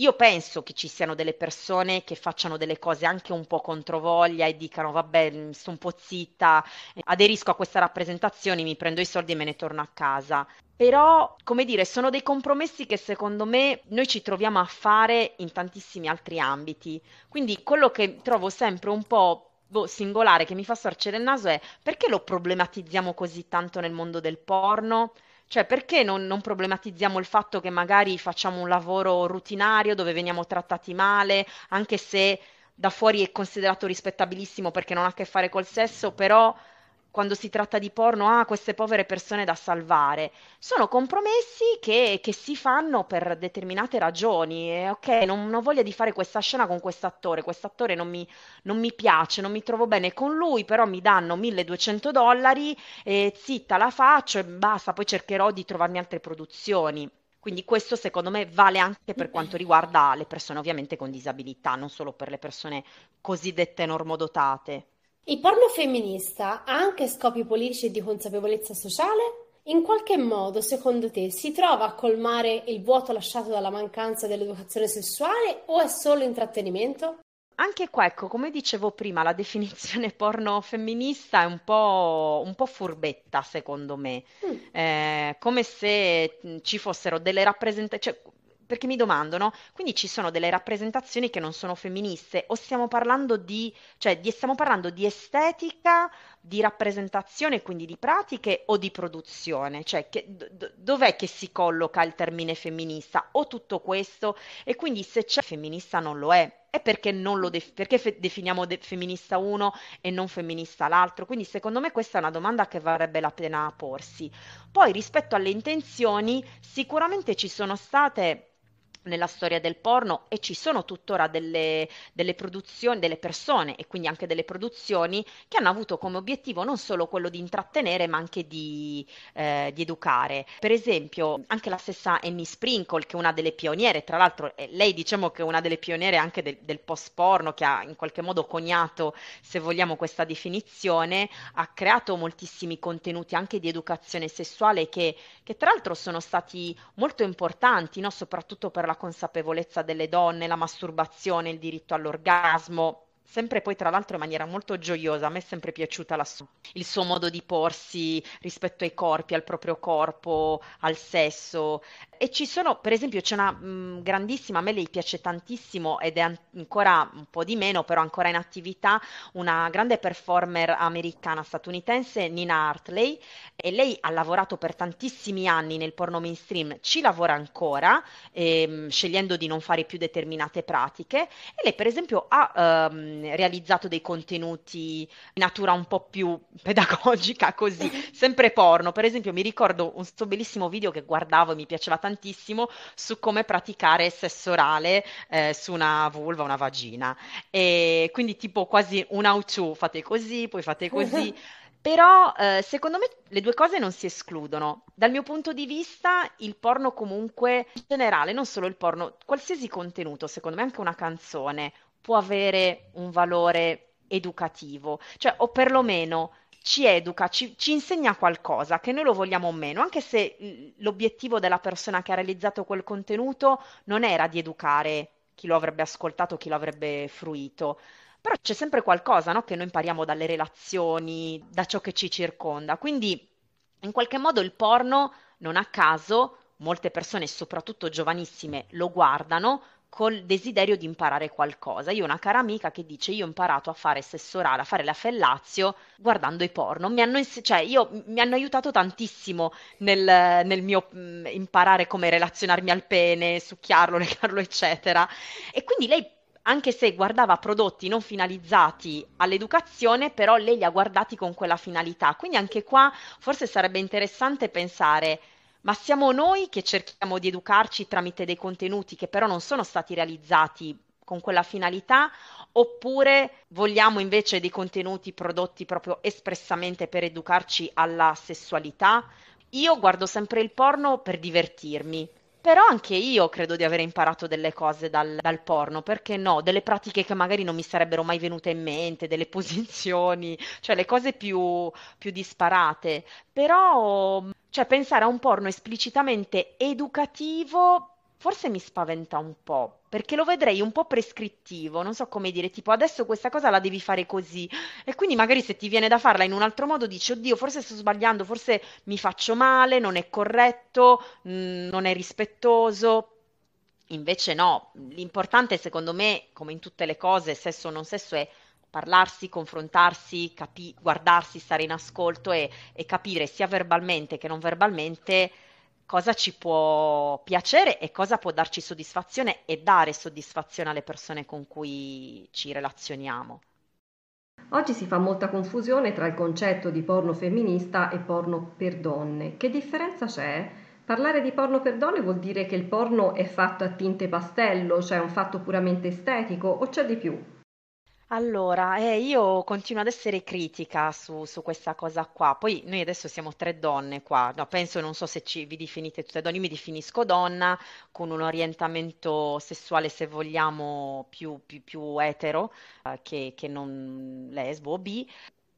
Io penso che ci siano delle persone che facciano delle cose anche un po' controvoglia e dicano vabbè, sto un po' zitta, aderisco a questa rappresentazione, mi prendo i soldi e me ne torno a casa. Però, come dire, sono dei compromessi che secondo me noi ci troviamo a fare in tantissimi altri ambiti. Quindi quello che trovo sempre un po' boh, singolare che mi fa storcere il naso è perché lo problematizziamo così tanto nel mondo del porno? Cioè, perché non, non, problematizziamo il fatto che magari facciamo un lavoro rutinario dove veniamo trattati male, anche se da fuori è considerato rispettabilissimo perché non ha a che fare col sesso, però quando si tratta di porno, ah, queste povere persone da salvare. Sono compromessi che, che si fanno per determinate ragioni. E, ok, non, ho voglia di fare questa scena con quest'attore, quest'attore non non mi piace, non mi trovo bene con lui, però mi danno 1200 dollari e zitta la faccio e basta, poi cercherò di trovarmi altre produzioni. Quindi questo secondo me vale anche per quanto riguarda le persone ovviamente con disabilità, non solo per le persone cosiddette normodotate. Il porno femminista ha anche scopi politici e di consapevolezza sociale? In qualche modo, secondo te, si trova a colmare il vuoto lasciato dalla mancanza dell'educazione sessuale o è solo intrattenimento? Anche qua, ecco, come dicevo prima, la [LAUGHS] definizione porno femminista è un po', un po' furbetta, secondo me. Mm. Eh, come se ci fossero delle rappresentazioni, cioè, perché mi domando, no? Quindi ci sono delle rappresentazioni che non sono femministe o stiamo parlando di, cioè, di, stiamo parlando di estetica, di rappresentazione, quindi di pratiche o di produzione? Cioè, che, d- dov'è che si colloca il termine femminista? O tutto questo? E quindi se c'è femminista non lo è. E perché, non lo def- perché fe- definiamo de- femminista uno e non femminista l'altro? Quindi secondo me questa è una domanda che varrebbe la pena porsi. Poi rispetto alle intenzioni, sicuramente ci sono state nella storia del porno e ci sono tuttora delle, delle, produzioni, delle persone e quindi anche delle produzioni che hanno avuto come obiettivo non solo quello di intrattenere ma anche di, eh, di educare. Per esempio anche la stessa Annie Sprinkle che è una delle pioniere, tra l'altro eh, lei diciamo che è una delle pioniere anche del, del post porno che ha in qualche modo coniato se vogliamo questa definizione, ha creato moltissimi contenuti anche di educazione sessuale che, che tra l'altro sono stati molto importanti, no? soprattutto per la consapevolezza delle donne, la masturbazione, il diritto all'orgasmo, sempre poi tra l'altro in maniera molto gioiosa, a me è sempre piaciuta la, il suo modo di porsi rispetto ai corpi, al proprio corpo, al sesso. E ci sono, per esempio, c'è una mh, grandissima, a me lei piace tantissimo ed è an- ancora un po' di meno, però ancora in attività, una grande performer americana statunitense, Nina Hartley, e lei ha lavorato per tantissimi anni nel porno mainstream, ci lavora ancora, ehm, scegliendo di non fare più determinate pratiche, e lei per esempio ha ehm, realizzato dei contenuti di natura un po' più [LAUGHS] pedagogica, così, [LAUGHS] sempre porno. Per esempio mi ricordo un suo bellissimo video che guardavo e mi piaceva tantissimo, tantissimo su come praticare sesso orale eh, su una vulva, una vagina. E quindi tipo quasi un how to, fate così, poi fate così. [LAUGHS] Però eh, secondo me le due cose non si escludono. Dal mio punto di vista, il porno comunque in generale, non solo il porno, qualsiasi contenuto, secondo me anche una canzone può avere un valore educativo, cioè o perlomeno ci educa, ci, ci, insegna qualcosa, che noi lo vogliamo o meno, anche se l'obiettivo della persona che ha realizzato quel contenuto non era di educare chi lo avrebbe ascoltato, chi lo avrebbe fruito. Però c'è sempre qualcosa, no? che noi impariamo dalle relazioni, da ciò che ci circonda. Quindi, in qualche modo, il porno, non a caso, molte persone, soprattutto giovanissime, lo guardano col desiderio di imparare qualcosa. Io ho una cara amica che dice: Io ho imparato a fare sesso orale, a fare la fellazio guardando i porno. Mi hanno, cioè, io, mi hanno aiutato tantissimo nel, nel mio mh, mm, imparare come relazionarmi al pene, succhiarlo, [LAUGHS] legarlo, eccetera. E quindi lei anche se guardava prodotti non finalizzati all'educazione, però lei li ha guardati con quella finalità. Quindi anche qua forse sarebbe interessante pensare ma siamo noi che cerchiamo di educarci tramite dei contenuti che però non sono stati realizzati con quella finalità, oppure vogliamo invece dei contenuti prodotti proprio espressamente per educarci alla sessualità? Io guardo sempre il porno per divertirmi, però anche io credo di aver imparato delle cose dal, dal, porno, perché no? Delle pratiche che magari non mi sarebbero mai venute in mente, delle [LAUGHS] posizioni, cioè le cose più, più disparate. Però, cioè, pensare a un porno esplicitamente educativo forse mi spaventa un po', perché lo vedrei un po' prescrittivo, non so come dire, tipo adesso questa cosa la devi fare così e quindi magari se ti viene da farla in un altro modo dici oddio, forse sto sbagliando, forse mi faccio male, non è corretto, mh, mm, non è rispettoso. Invece no, l'importante secondo me, come in tutte le cose, sesso o non sesso, è parlarsi, confrontarsi, capi- guardarsi, stare in ascolto e, e capire sia verbalmente che non verbalmente cosa ci può piacere e cosa può darci soddisfazione e dare soddisfazione alle persone con cui ci relazioniamo. Oggi si fa molta confusione tra il concetto di porno femminista e porno per donne. Che differenza c'è? Parlare di porno per donne vuol dire che il porno è fatto a tinte pastello, cioè un fatto puramente estetico, o c'è di più? Allora, eh, io continuo ad essere critica su, su questa cosa qua. Poi noi adesso siamo tre donne qua. No, penso, non so se ci, vi definite tutte donne, io mi definisco donna con un orientamento sessuale, se vogliamo, più, più- più etero, eh, che, che non lesbo o bi.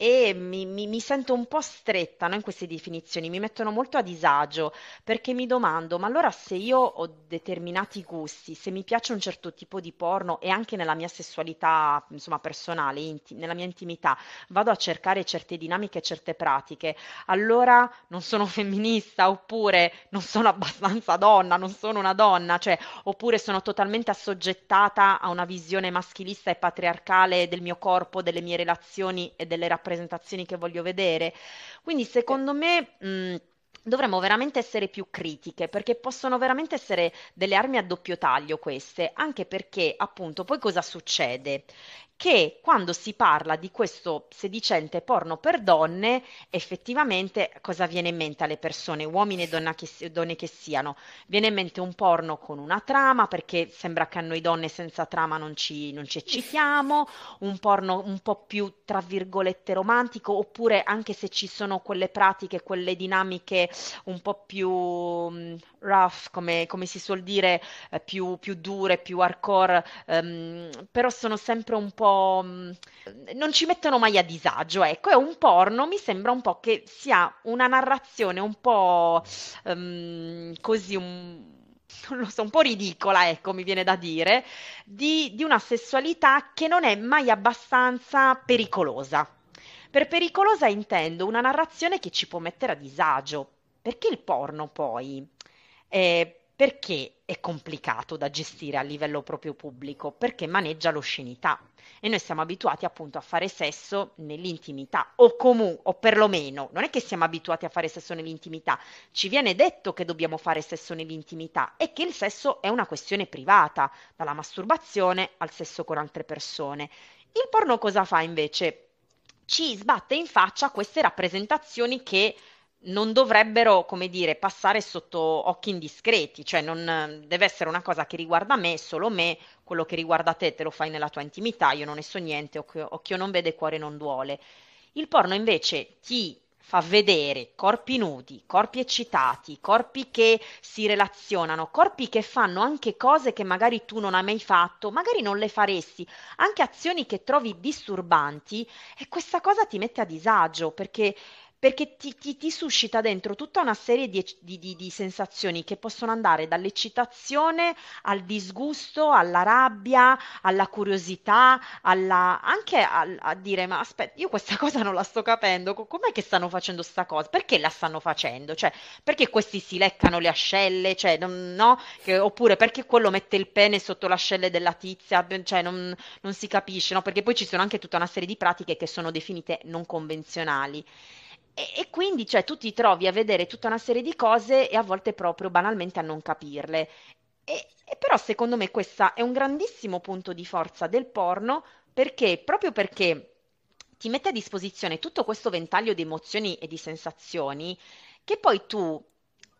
E mi, mi- mi sento un po' stretta, no, in queste definizioni, mi mettono molto a disagio perché mi domando, ma allora se io ho determinati gusti, se mi piace un certo tipo di porno e anche nella mia sessualità, insomma, personale, inti- nella mia intimità, vado a cercare certe dinamiche, certe pratiche, allora non sono [LAUGHS] femminista oppure non sono abbastanza donna, non sono una donna, cioè, oppure sono totalmente assoggettata a una visione maschilista e patriarcale del mio corpo, delle mie relazioni e delle rappresentazioni rappresentazioni che voglio vedere. Quindi secondo me... Mh, Dovremmo veramente essere più critiche perché possono veramente essere delle armi a doppio taglio queste, anche perché appunto poi cosa succede? Che quando si parla di questo sedicente porno per donne, effettivamente cosa viene in mente alle persone, uomini e che, donne che siano? Viene in mente un porno con una trama, perché sembra che a noi donne senza trama non ci, non ci eccitiamo, un porno un po' più, tra virgolette, romantico, oppure anche se ci sono quelle pratiche, quelle dinamiche un po' più um, rough, come, come, si suol dire, eh, più, più, dure, più hardcore, um, però sono sempre un po' Mm, non ci mettono mai a disagio, ecco, è un porno, mi sembra un po' che sia una narrazione un po' um, così, un, non lo so, un po' ridicola, ecco, mi viene da dire, di, di una sessualità che non è mai abbastanza pericolosa. Per pericolosa intendo una narrazione che ci può mettere a disagio, perché il porno poi è perché è complicato da gestire a livello proprio pubblico? Perché maneggia l'oscenità e noi siamo abituati appunto a fare sesso nell'intimità o comunque, o perlomeno, non è che siamo abituati a fare sesso nell'intimità, ci viene detto che dobbiamo fare sesso nell'intimità e che il sesso è una questione privata, dalla masturbazione al sesso con altre persone. Il porno cosa fa invece? Ci sbatte in faccia queste rappresentazioni che non dovrebbero, come dire, passare sotto occhi indiscreti, cioè non deve essere una cosa che riguarda me, solo me, quello che riguarda te te lo fai nella tua intimità, io non ne so niente, occhio, occhio non vede, cuore non duole. Il porno invece ti fa vedere corpi nudi, corpi eccitati, corpi che si relazionano, corpi che fanno anche cose che magari tu non hai mai fatto, magari non le faresti, anche azioni che trovi disturbanti e questa cosa ti mette a disagio perché perché ti, ti, ti, suscita dentro tutta una serie di, di, di, di, sensazioni che possono andare dall'eccitazione al disgusto, alla rabbia, alla curiosità, alla, anche a, a, dire ma aspetta, io questa [LAUGHS] cosa non la sto capendo, com'è che stanno facendo questa cosa? Perché la stanno facendo? Cioè, perché questi si leccano le ascelle? Cioè, non, no? Che, oppure perché quello mette il pene sotto l'ascelle della tizia? Cioè, non, non si capisce, no? Perché poi ci sono anche tutta una serie di pratiche che sono definite non convenzionali. E, e quindi, cioè, tu ti trovi a vedere tutta una serie di cose e a volte proprio banalmente a non capirle. E, e però secondo me questo è un grandissimo punto di forza del porno perché proprio perché ti mette a disposizione tutto questo ventaglio di emozioni e di sensazioni che poi tu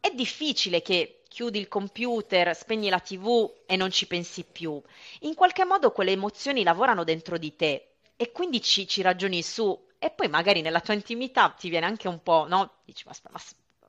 è difficile che chiudi il computer, spegni la TV e non ci pensi più. In qualche modo quelle emozioni lavorano dentro di te e quindi ci, ci ragioni su e poi magari nella tua intimità ti viene anche un po', no? Dici, ma, ma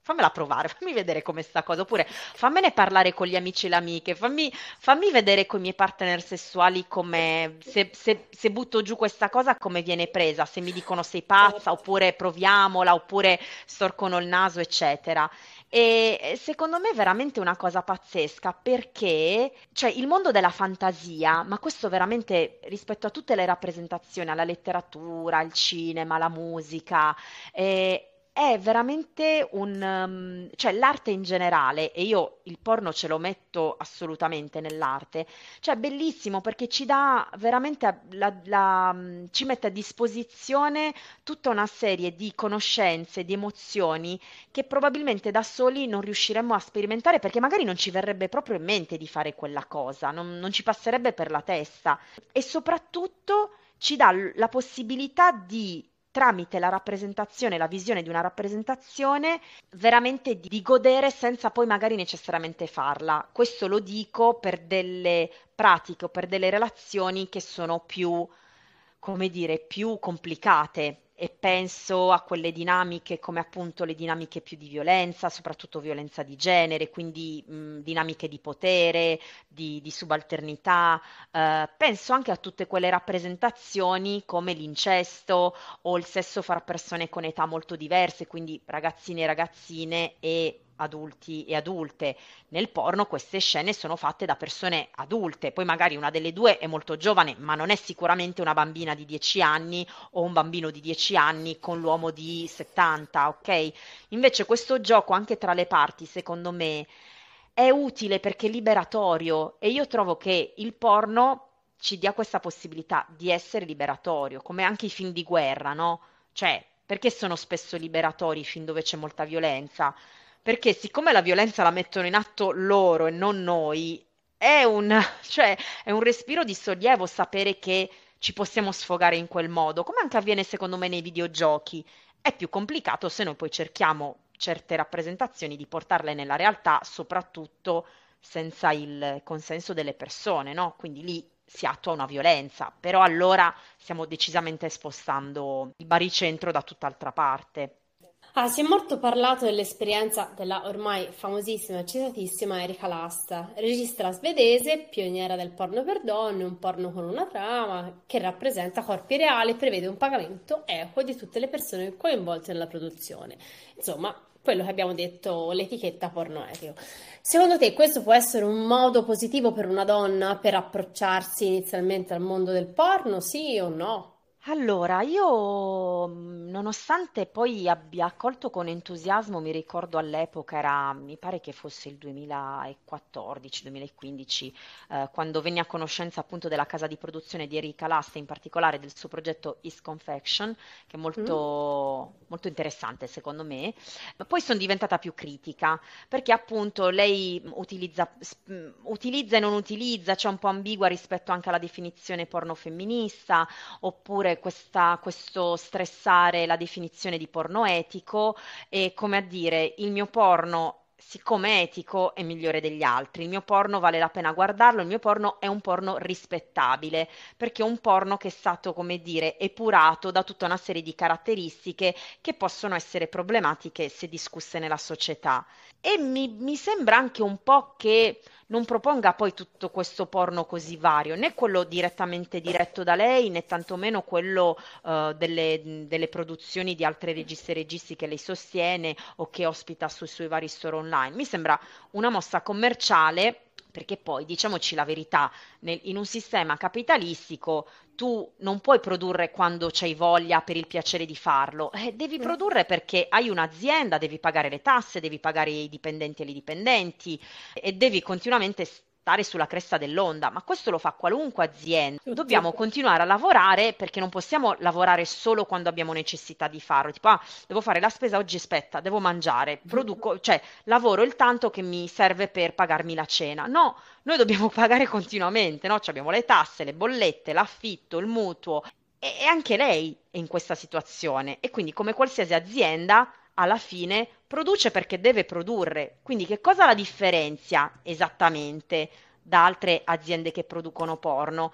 fammela provare, [LAUGHS] fammi vedere come sta cosa, oppure fammene parlare con gli amici e le amiche, fammi, fammi vedere con i miei partner sessuali come, se, se, se, butto giù questa cosa come viene presa, se mi dicono sei pazza, oppure proviamola, oppure storcono il naso, eccetera. E secondo me è veramente una cosa pazzesca perché, cioè, il mondo della fantasia, ma questo veramente rispetto a tutte le rappresentazioni, alla letteratura, al cinema, alla musica, eh, è veramente un... Um, cioè l'arte in generale, e io il porno ce lo metto assolutamente nell'arte, cioè è bellissimo perché ci dà veramente, la, la, mm, ci mette a disposizione tutta una serie di conoscenze, di emozioni che probabilmente da soli non riusciremmo a sperimentare perché magari non ci verrebbe proprio in mente di fare quella cosa, non, non ci passerebbe per la testa. E soprattutto ci dà la possibilità di tramite la rappresentazione, la visione di una rappresentazione, veramente di, di, godere senza poi magari necessariamente farla. Questo lo dico per delle pratiche o per delle relazioni che sono più, come dire, più complicate e penso a quelle dinamiche come appunto le dinamiche più di violenza, soprattutto violenza di genere, quindi mh, dinamiche di potere, di, di subalternità, eh, penso anche a tutte quelle rappresentazioni come l'incesto o il sesso fra persone con età molto diverse, quindi ragazzini e ragazzine e adulti e adulte. Nel porno queste scene sono fatte da persone adulte, poi magari una delle due è molto giovane, ma non è sicuramente una bambina di 10 anni o un bambino di 10 anni con l'uomo di 70, ok? Invece questo gioco anche tra le parti, secondo me, è utile perché è liberatorio e io trovo che il porno ci dia questa possibilità di essere liberatorio, come anche i film di guerra, no? Cioè, perché sono spesso liberatori i film dove c'è molta violenza? Perché siccome la violenza la mettono in atto loro e non noi, è un, [LAUGHS] cioè, è un respiro di sollievo sapere che ci possiamo sfogare in quel modo, come anche avviene secondo me nei videogiochi. È più complicato se noi poi cerchiamo certe rappresentazioni di portarle nella realtà, soprattutto senza il consenso delle persone, no? Quindi lì si attua una violenza, però allora stiamo decisamente spostando il baricentro da tutt'altra parte. Ah, si è molto parlato dell'esperienza della ormai famosissima e citatissima Erika Lasta, regista svedese, pioniera del porno per donne, un porno con una trama che rappresenta corpi reali e prevede un pagamento equo di tutte le persone coinvolte nella produzione. Insomma, quello che abbiamo detto, l'etichetta porno etio. Secondo te questo può essere un modo positivo per una donna per approcciarsi inizialmente al mondo del porno, sì o no? Allora, io mhmm, nonostante poi abbia accolto con entusiasmo, mi ricordo all'epoca era, mi pare che fosse il 2014-2015, eh, quando venni a conoscenza appunto della casa di produzione di Erika Lasta, in particolare del suo progetto Is Confection, che è molto, mm. molto interessante secondo me, ma poi sono diventata più critica, perché appunto lei utilizza, utilizza e non utilizza, c'è un po' ambigua rispetto anche alla definizione porno femminista, oppure questa, questo stressare la definizione di porno etico e come a dire il mio porno siccome è etico è migliore degli altri, il mio porno vale la pena guardarlo, il mio porno è un porno rispettabile, perché è un porno che è stato, come dire, epurato da tutta una serie di caratteristiche che possono essere problematiche se discusse nella società. E mi, mi sembra anche un po' che non proponga poi tutto questo porno così vario, né quello direttamente diretto da lei, né tantomeno quello uh, delle, delle, produzioni di altre registe e registi che lei sostiene o che ospita sui suoi vari store online. Mi sembra una mossa commerciale perché poi, diciamoci la verità, nel, in un sistema capitalistico tu non puoi produrre quando c'hai voglia per il piacere di farlo, eh, devi produrre perché hai un'azienda, devi pagare le tasse, devi pagare i dipendenti e le dipendenti e devi continuamente stare sulla cresta dell'onda, ma questo lo fa qualunque azienda. Dobbiamo continuare a lavorare perché non possiamo lavorare solo quando abbiamo necessità di farlo. Tipo, ah, devo fare la spesa oggi, aspetta, devo mangiare, produco, cioè lavoro il tanto che mi serve per pagarmi la cena. No, noi dobbiamo [LAUGHS] pagare continuamente, no? Cioè abbiamo le tasse, le bollette, l'affitto, il mutuo e anche lei è in questa situazione e quindi come qualsiasi azienda alla fine produce perché deve produrre. Quindi che cosa la differenzia esattamente da altre aziende che producono porno?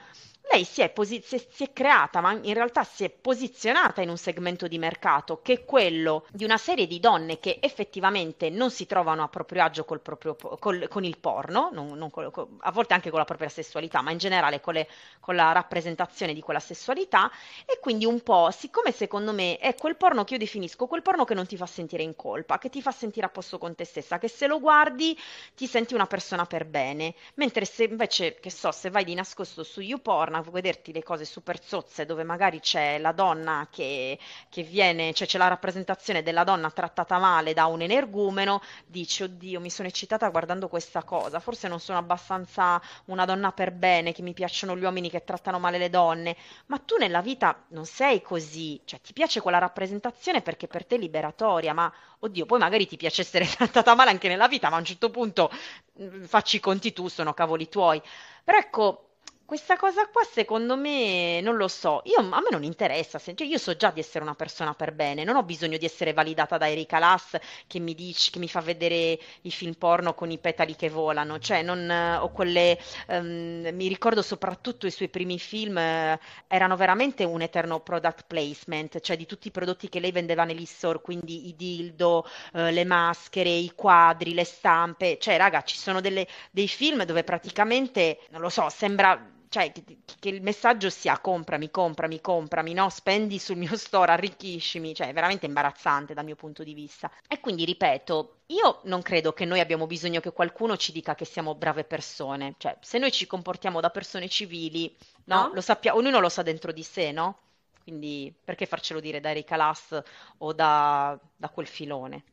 Lei si è, posi- si, è, creata, ma in realtà si è posizionata in un segmento di mercato che è quello di una serie di donne che effettivamente non si trovano a proprio agio col proprio, col, con il porno, non, non col, a volte anche con la propria sessualità, ma in generale con, le, con, la rappresentazione di quella sessualità. E quindi un po', siccome secondo me è quel porno che io definisco, quel porno che non ti fa sentire in colpa, che ti fa sentire a posto con te stessa, che se lo guardi ti senti una persona per bene, mentre se invece, che so, se vai di nascosto su YouPorn a vederti le cose super zozze dove magari c'è la donna che, che viene, cioè c'è la rappresentazione della donna trattata male da un energumeno, dici oddio mi sono eccitata guardando questa cosa, forse non sono abbastanza una donna per bene, che mi piacciono gli uomini che trattano male le donne, ma tu nella vita non sei così, cioè ti piace quella rappresentazione perché per te è liberatoria, ma oddio poi magari ti piace essere [LAUGHS] trattata male anche nella vita, ma a un certo punto mm, facci i conti tu, sono cavoli tuoi. Però ecco, Questa cosa qua secondo me non lo so, io, a me non interessa, cioè io so già di essere una persona per bene, non ho bisogno di essere validata da Erika Lass che mi dice, che mi fa vedere i film porno con i petali che volano, cioè non, eh, o quelle, ehm, mi ricordo soprattutto i suoi primi film, eh, erano veramente un eterno product placement, cioè di tutti i prodotti che lei vendeva negli store, quindi i dildo, eh, le maschere, i quadri, le stampe, cioè raga, ci sono delle- dei film dove praticamente, non lo so, sembra cioè, che, che il messaggio sia comprami, comprami, comprami, no? Spendi sul mio store, arricchiscimi, cioè è veramente imbarazzante dal mio punto di vista. E quindi ripeto, io non credo che noi abbiamo bisogno che qualcuno ci dica che siamo brave persone, cioè se noi ci comportiamo da persone civili, no? No? Lo sappiamo, ognuno lo sa dentro di sé, no? Quindi perché farcelo dire da Erika Lass o da, da quel filone?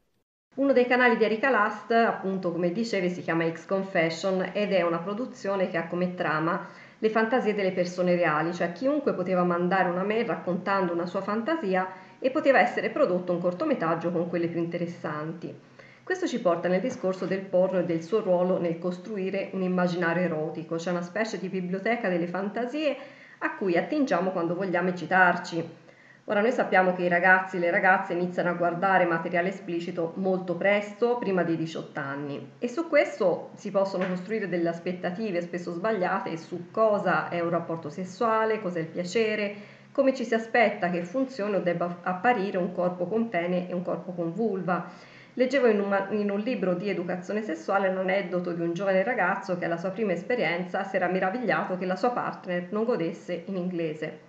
Uno dei canali di Erika Last, appunto come dicevi, si chiama X Confession ed è una produzione che ha come trama le fantasie delle persone reali, cioè chiunque poteva mandare una mail raccontando una sua fantasia e poteva essere prodotto un cortometraggio con quelle più interessanti. Questo ci porta nel discorso del porno e del suo ruolo nel costruire un immaginario erotico, cioè una specie di biblioteca delle fantasie a cui attingiamo quando vogliamo eccitarci. Ora noi sappiamo che i ragazzi e le ragazze iniziano a guardare materiale esplicito molto presto, prima dei 18 anni, e su questo si possono costruire delle aspettative spesso sbagliate su cosa è un rapporto sessuale, cos'è il piacere, come ci si aspetta che funzioni o debba apparire un corpo con pene e un corpo con vulva. Leggevo in un, in un libro di educazione sessuale un aneddoto di un giovane ragazzo che alla sua prima esperienza si era meravigliato che la sua partner non godesse in inglese.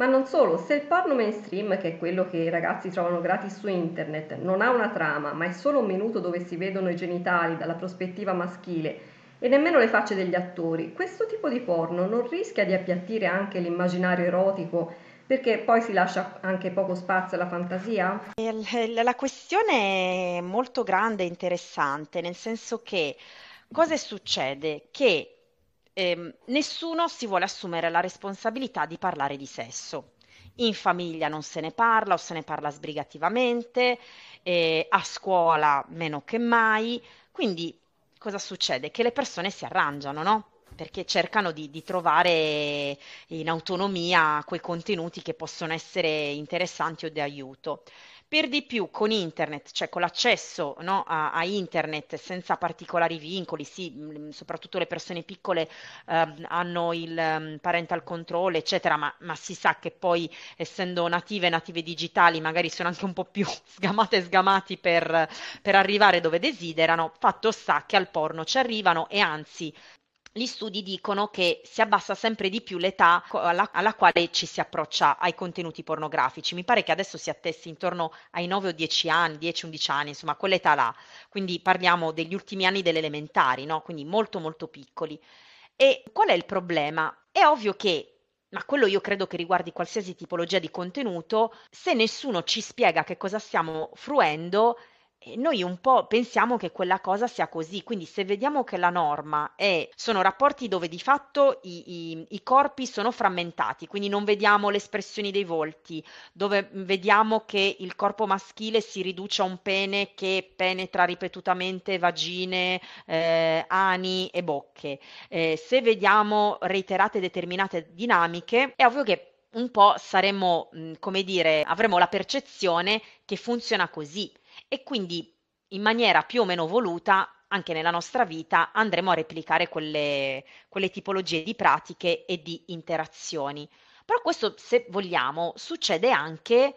Ma non solo, se il porno mainstream, che è quello che i ragazzi trovano gratis su internet, non ha una trama, ma è solo un minuto dove si vedono i genitali dalla prospettiva maschile e nemmeno le facce degli attori, questo tipo di porno non rischia di appiattire anche l'immaginario erotico perché poi si lascia anche poco spazio alla fantasia? La questione è molto grande e interessante, nel senso che cosa succede? Che ehm, nessuno si vuole assumere la responsabilità di parlare di sesso. In famiglia non se ne parla o se ne parla sbrigativamente, eh, a scuola meno che mai. Quindi cosa succede? Che le persone si arrangiano, no? Perché cercano di, di trovare in autonomia quei contenuti che possono essere interessanti o di aiuto. Per di più con internet, cioè con l'accesso, no, a, a internet senza particolari vincoli, sì, mh, soprattutto le persone piccole ehm, hanno il ehm, parental control, eccetera, ma, ma si sa che poi essendo native, native digitali, magari sono anche un po' più [LAUGHS] sgamate e sgamati per, per arrivare dove desiderano. Fatto sta che al porno ci arrivano e anzi gli studi dicono che si abbassa sempre di più l'età alla, alla quale ci si approccia ai contenuti pornografici. Mi pare che adesso si attesti intorno ai 9 o 10 anni, 10-11 anni, insomma, quell'età là. Quindi parliamo degli ultimi anni delle elementari, no? Quindi molto molto piccoli. E qual è il problema? È ovvio che ma quello io credo che riguardi qualsiasi tipologia di contenuto, se nessuno ci spiega che cosa stiamo fruendo, e noi un po' pensiamo che quella cosa sia così, quindi se vediamo che la norma è, sono rapporti dove di fatto i, i- i corpi sono frammentati, quindi non vediamo le espressioni dei volti, dove vediamo che il corpo maschile si riduce a un pene che penetra ripetutamente vagine, eh, ani e bocche. Eh, se vediamo reiterate determinate dinamiche, è ovvio che un po' saremmo, come dire, avremo la percezione che funziona così e quindi in maniera più o meno voluta anche nella nostra vita andremo a replicare quelle, quelle tipologie di pratiche e di interazioni. Però questo, se vogliamo, succede anche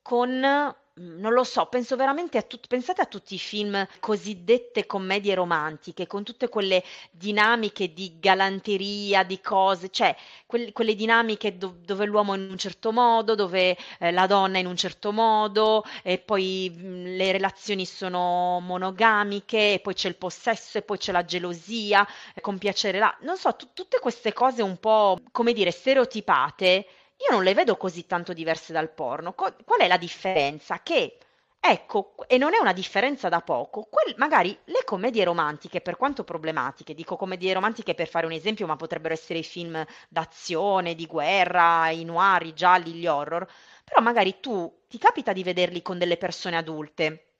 con, non lo so, penso veramente a tutti, pensate a tutti i film cosiddette commedie romantiche, con tutte quelle dinamiche di galanteria, di cose, cioè quel- quelle dinamiche do- dove l'uomo è in un certo modo, dove eh, la donna è in un certo modo, e poi mh, le relazioni sono monogamiche, e poi c'è il possesso, e poi c'è la gelosia, eh, con piacere là. Non so, tu- tutte queste cose un po', come dire, stereotipate io non le vedo così tanto diverse dal porno. Co- qual è la differenza? Che, ecco, e non è una differenza da poco, quel- magari le commedie romantiche, per quanto problematiche, dico commedie romantiche per fare un esempio, ma potrebbero essere i film d'azione, di guerra, i noir, i gialli, gli horror, però magari tu ti capita di vederli con delle persone adulte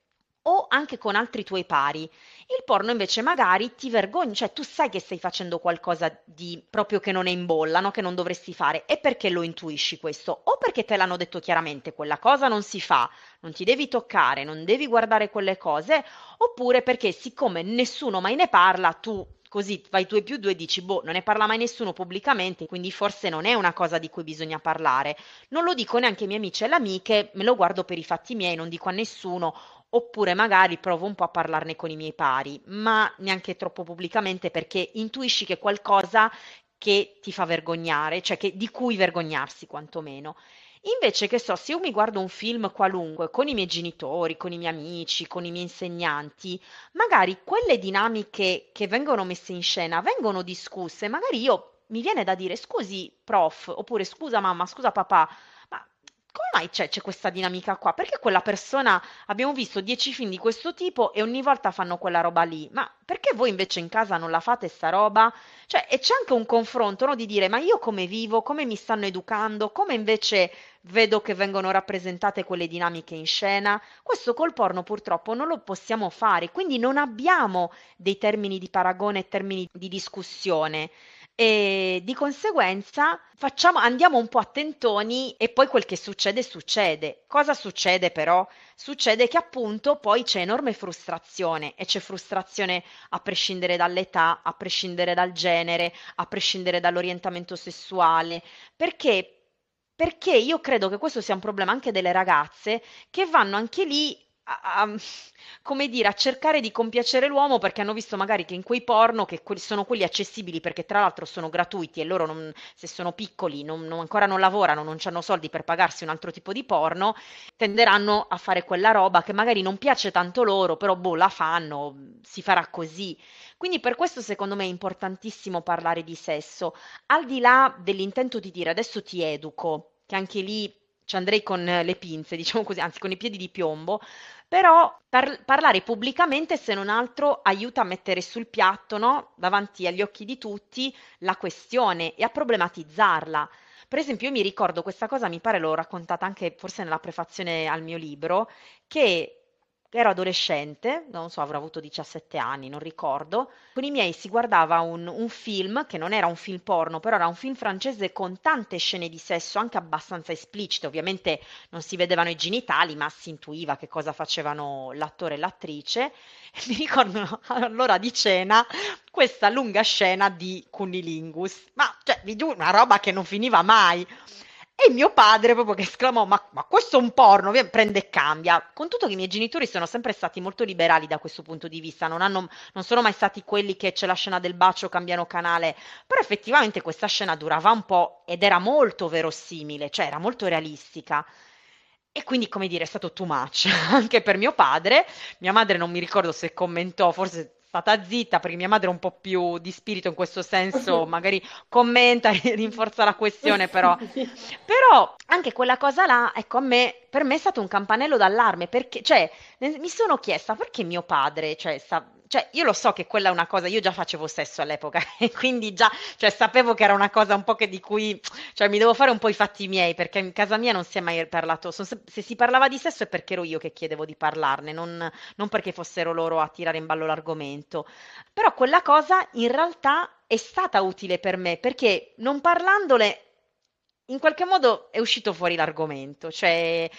o anche con altri tuoi pari. Il porno invece magari ti vergogni, cioè tu sai che stai facendo qualcosa di proprio che non è in bolla, no? che non dovresti fare, e perché lo intuisci questo? O perché te l'hanno detto chiaramente, quella cosa non si fa, non ti devi toccare, non devi guardare quelle cose, oppure perché siccome nessuno mai ne parla, tu così fai 2 più 2 e dici, boh, non ne parla mai nessuno pubblicamente, quindi forse non è una cosa di cui bisogna parlare. Non lo dico neanche ai miei amici e alle amiche, me lo guardo per i fatti miei, non dico a nessuno, oppure magari provo un po' a parlarne con i miei pari, ma neanche troppo pubblicamente perché intuisci che qualcosa che ti fa vergognare, cioè che, di cui vergognarsi quantomeno. Invece che so, se io mi guardo un film qualunque con i miei genitori, con i miei amici, con i miei insegnanti, magari quelle dinamiche che vengono messe in scena vengono discusse, magari io mi viene da dire scusi prof, oppure scusa mamma, scusa papà, come mai c'è, c'è, questa dinamica qua? Perché quella persona, abbiamo visto dieci film di questo tipo e ogni volta fanno quella roba lì, ma perché voi invece in casa non la fate sta roba? Cioè, e c'è anche un confronto, no? Di dire, ma io come vivo, come mi stanno educando, come invece vedo che vengono rappresentate quelle dinamiche in scena? Questo col porno purtroppo non lo possiamo fare, quindi non abbiamo dei termini di paragone termini di discussione e di conseguenza facciamo, andiamo un po' attentoni e poi quel che succede succede. Cosa succede però? Succede che appunto poi c'è enorme frustrazione e c'è frustrazione a prescindere dall'età, a prescindere dal genere, a prescindere dall'orientamento sessuale, perché perché io credo che questo sia un problema anche delle ragazze che vanno anche lì a, come dire, a cercare di compiacere l'uomo perché hanno visto magari che in quei porno, che sono quelli accessibili perché tra l'altro sono gratuiti e loro non, se sono piccoli non, non, ancora non lavorano, non hanno soldi per pagarsi un altro tipo di porno, tenderanno a fare quella roba che magari non piace tanto loro, però boh, la fanno, si farà così. Quindi per questo secondo me è importantissimo parlare di sesso, al di là dell'intento di dire adesso ti educo, che anche lì ci andrei con le pinze, [LAUGHS] diciamo così, anzi con i piedi di piombo, però par- parlare pubblicamente, se non altro, aiuta a mettere sul piatto, no? davanti agli occhi di tutti, la questione e a problematizzarla. Per esempio, io mi ricordo questa cosa, mi pare l'ho raccontata anche forse nella prefazione al mio libro, che ero adolescente, non so, avrò avuto 17 anni, non ricordo, con i miei si guardava un, un, film, che non era un film porno, però era un film francese con tante scene di sesso, anche abbastanza esplicite, ovviamente non si vedevano i genitali, ma si intuiva che cosa facevano l'attore e l'attrice. E mi ricordo all'ora di cena questa lunga scena di cunilingus, ma cioè, una roba che non finiva mai. E mio padre proprio che esclamò: Ma, ma questo è un porno, prende e cambia. Con tutto che i miei genitori sono sempre stati molto liberali da questo punto di vista, non, hanno, non sono mai stati quelli che c'è la scena del bacio, cambiano canale. Però effettivamente questa scena durava un po' ed era molto verosimile, cioè era molto realistica. E quindi, come dire, è stato too much [LAUGHS] anche per mio padre. Mia madre non mi ricordo se commentò, forse stata zitta perché mia madre è un po' più di spirito in questo senso, [LAUGHS] magari commenta e [LAUGHS] rinforza la questione, però. [LAUGHS] però anche quella cosa là, ecco, a me, per me è stato un campanello d'allarme perché, cioè, mi sono chiesta perché mio padre, cioè, sta, cioè, io lo so che quella è una cosa, io già facevo sesso all'epoca [LAUGHS] e quindi già, cioè, sapevo che era una cosa un po' che di cui, cioè, mi devo fare un po' i fatti miei perché in casa mia non si è mai parlato, se, se si parlava di sesso è perché ero io che chiedevo di parlarne, non, non perché fossero loro a tirare in ballo l'argomento. Però quella cosa in realtà è stata utile per me perché non parlandole in qualche modo è uscito fuori l'argomento, cioè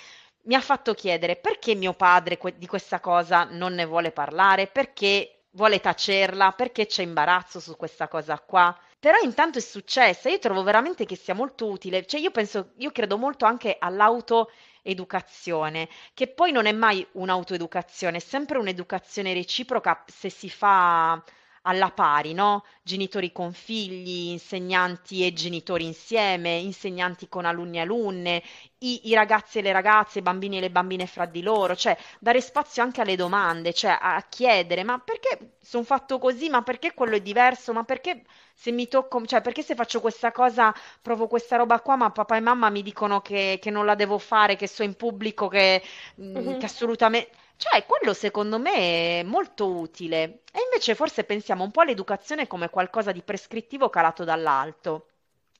mi ha fatto chiedere perché mio padre que- di questa cosa non ne vuole parlare, perché vuole tacerla, perché c'è imbarazzo su questa cosa qua. Però intanto è successa, io trovo veramente che sia molto utile, cioè io penso, io credo molto anche all'autoeducazione, che poi non è mai un'autoeducazione, è sempre un'educazione reciproca se si fa alla pari, no? Genitori con figli, insegnanti e genitori insieme, insegnanti con alunni e alunne, i, i, ragazzi e le ragazze, i bambini e le bambine fra di loro, cioè dare spazio anche alle domande, cioè a, chiedere ma perché sono fatto così, ma perché quello è diverso, ma perché se mi tocco, cioè perché se faccio questa cosa provo questa roba qua, ma papà e mamma mi dicono che, che non la devo fare, che sono in pubblico, che, mm-hmm. che assolutamente... Cioè, quello secondo me è molto utile. E invece forse pensiamo un po' all'educazione come qualcosa di prescrittivo calato dall'alto.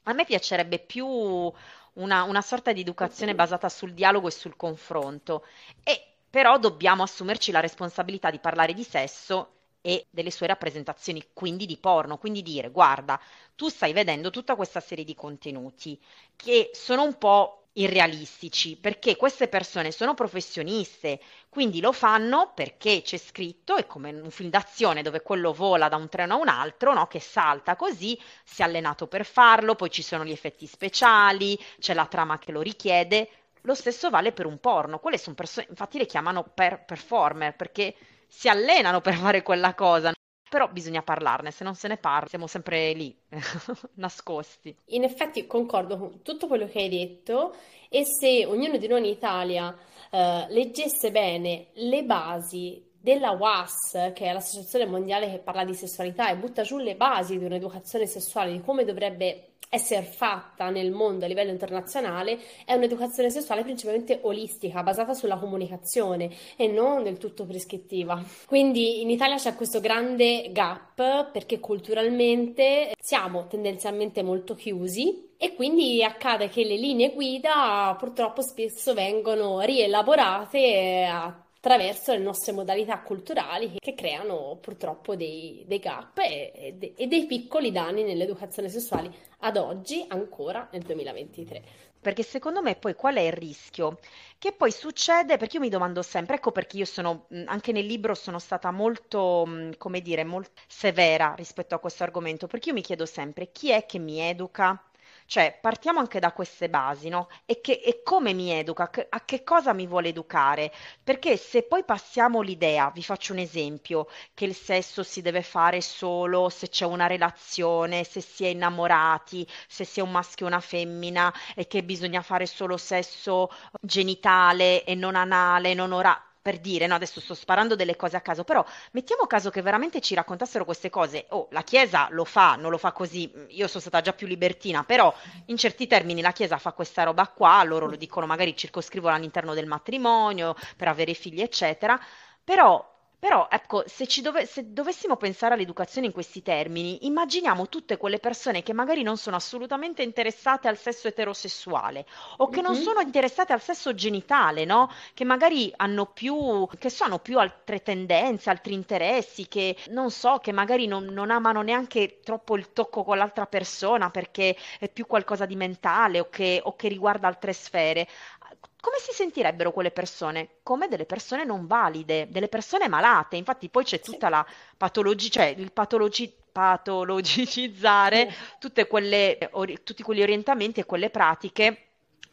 A me piacerebbe più una, una sorta di educazione basata sul dialogo e sul confronto. E però dobbiamo assumerci la responsabilità di parlare di sesso e delle sue rappresentazioni, quindi di porno, quindi dire guarda, tu stai vedendo tutta questa serie di contenuti che sono un po' irrealistici perché queste persone sono professioniste, quindi lo fanno perché c'è scritto, è come un film d'azione dove quello vola da un treno a un altro, no? che salta così, si è allenato per farlo, poi ci sono gli effetti speciali, c'è la trama che lo richiede. Lo stesso vale per un porno, quelle sono persone, infatti le chiamano per performer perché si allenano per fare quella cosa. Però bisogna parlarne, se non se ne parla siamo sempre lì, [LAUGHS] nascosti. In effetti concordo con tutto quello che hai detto e se ognuno di noi in Italia eh, leggesse bene le basi della WAS, che è l'Associazione Mondiale che parla di sessualità e butta giù le basi di un'educazione sessuale, di come dovrebbe essere fatta nel mondo a livello internazionale è un'educazione sessuale principalmente olistica, basata sulla comunicazione e non del tutto prescrittiva. Quindi in Italia c'è questo grande gap perché culturalmente siamo tendenzialmente molto chiusi e quindi accade che le linee guida purtroppo spesso vengono rielaborate a attraverso le nostre modalità culturali che creano purtroppo dei, dei gap e, e, e dei piccoli danni nell'educazione sessuale ad oggi, ancora nel 2023 perché secondo me poi qual è il rischio? Che poi succede, perché io mi domando sempre, ecco perché io sono, anche nel libro sono stata molto, come dire, molto severa rispetto a questo argomento, perché io mi chiedo sempre chi è che mi educa? Cioè, partiamo anche da queste basi, no? E, che, e come mi educa? A che cosa mi vuole educare? Perché se poi passiamo l'idea, vi faccio un esempio, che il sesso si deve fare solo se c'è una relazione, se si è innamorati, se si è un maschio e una femmina e che bisogna fare solo sesso genitale e non anale, non orale per dire, no, adesso sto sparando delle cose a caso, però mettiamo caso che veramente ci raccontassero queste cose. Oh, la Chiesa lo fa, non lo fa così, io sono stata già più libertina, però in certi termini la Chiesa fa questa roba qua, loro lo dicono, magari circoscrivono all'interno del matrimonio per avere figli, eccetera. Però però ecco, se, ci dove- se dovessimo pensare all'educazione in questi termini, immaginiamo tutte quelle persone che magari non sono assolutamente interessate al sesso eterosessuale o che non Mhm. sono interessate al sesso genitale, no? Che magari hanno più, che so, hanno più altre tendenze, altri interessi, che non so, che magari non, non amano neanche troppo il tocco con l'altra persona perché è più qualcosa di mentale o che, o che riguarda altre sfere. Come si sentirebbero quelle persone? Come delle persone non valide, delle persone malate. Infatti poi c'è tutta la patologia, cioè il patologi- patologicizzare quelle, ori- tutti quegli orientamenti e quelle pratiche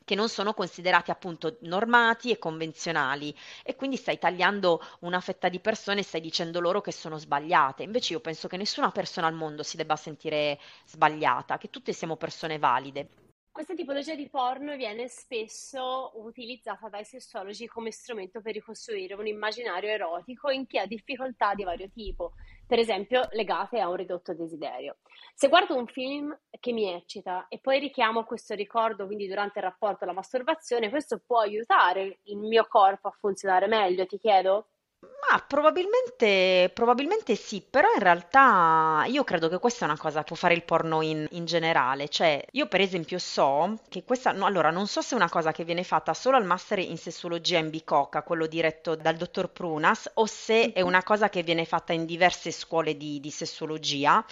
che non sono considerati appunto normati e convenzionali e quindi stai tagliando una fetta di persone e stai dicendo loro che sono sbagliate. Invece io penso che nessuna persona al mondo si debba sentire sbagliata, che tutte siamo persone valide. Questa tipologia di porno viene spesso utilizzata dai sessuologi come strumento per ricostruire un immaginario erotico in chi ha difficoltà di vario tipo, per esempio legate a un ridotto desiderio. Se guardo un film che mi eccita e poi richiamo questo ricordo, quindi durante il rapporto alla masturbazione, questo può aiutare il mio corpo a funzionare meglio, ti chiedo? Ma probabilmente, probabilmente sì, però in realtà io credo che questa è una cosa che può fare il porno in, in generale. Cioè, io per esempio so che questa, no, allora non so se è una cosa che viene fatta solo al Master in Sessologia in Bicocca, quello diretto dal dottor Prunas, o se è Mhm. una cosa che viene fatta in diverse scuole di, di sessologia,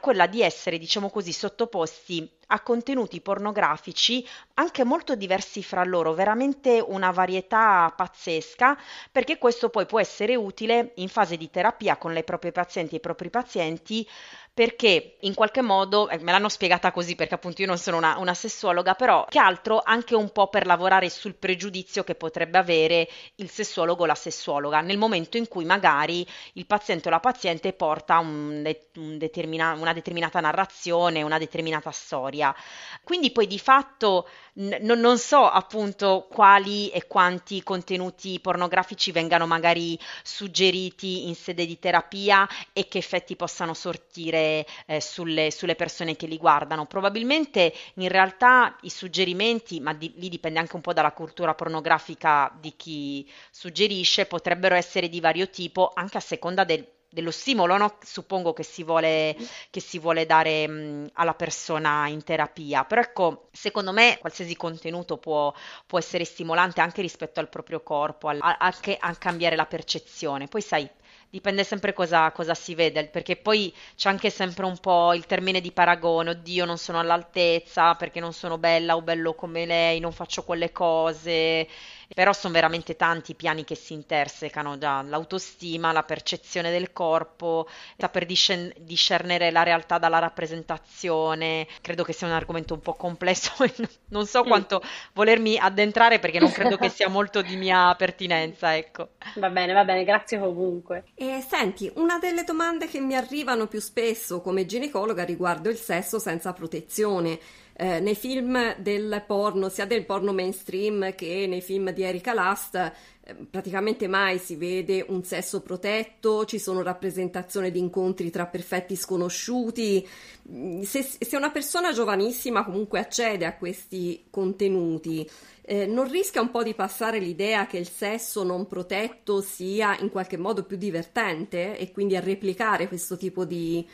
quella di essere, diciamo così, sottoposti a contenuti pornografici anche molto diversi fra loro, veramente una varietà pazzesca perché questo poi può essere utile in fase di terapia con le proprie pazienti e i propri pazienti perché in qualche modo, eh, me l'hanno spiegata così perché appunto io non sono una, una sessuologa, però che altro anche un po' per lavorare sul pregiudizio che potrebbe avere il sessuologo o la sessuologa nel momento in cui magari il paziente o la paziente porta un un determina- una determinata narrazione, una determinata storia. Quindi poi di fatto n- non so appunto quali e quanti contenuti pornografici vengano magari suggeriti in sede di terapia e che effetti possano sortire eh, sulle, sulle persone che li guardano. Probabilmente in realtà i suggerimenti, ma di- lì dipende anche un po' dalla cultura pornografica di chi suggerisce, potrebbero essere di vario tipo anche a seconda del dello stimolo, no? suppongo che si vuole, che si vuole dare mh, alla persona in terapia. Però ecco, secondo me qualsiasi contenuto può, può essere stimolante anche rispetto al proprio corpo, al, anche a cambiare la percezione. Poi sai, dipende sempre cosa, cosa, si vede, perché poi c'è anche sempre un po' il termine di paragone, oddio non sono all'altezza perché non sono bella o bello come lei, non faccio quelle cose, però sono veramente tanti i piani che si intersecano, già l'autostima, la percezione del corpo, saper discern- discernere la realtà dalla rappresentazione, credo che sia un argomento un po' complesso [LAUGHS] e non so quanto volermi addentrare perché non credo che [LAUGHS] sia molto di mia pertinenza, ecco. Va bene, va bene, grazie comunque. E senti, una delle domande che mi arrivano più spesso come ginecologa riguardo il sesso senza protezione. Eh, nei film del porno, sia del porno mainstream che nei film di Erika Last, eh, praticamente mai si vede un sesso protetto, ci sono rappresentazioni di incontri tra perfetti sconosciuti. Mm, se, se una persona giovanissima comunque accede a questi contenuti, eh, non rischia un po' di passare l'idea che il sesso non protetto sia in qualche modo più divertente e quindi a replicare questo tipo di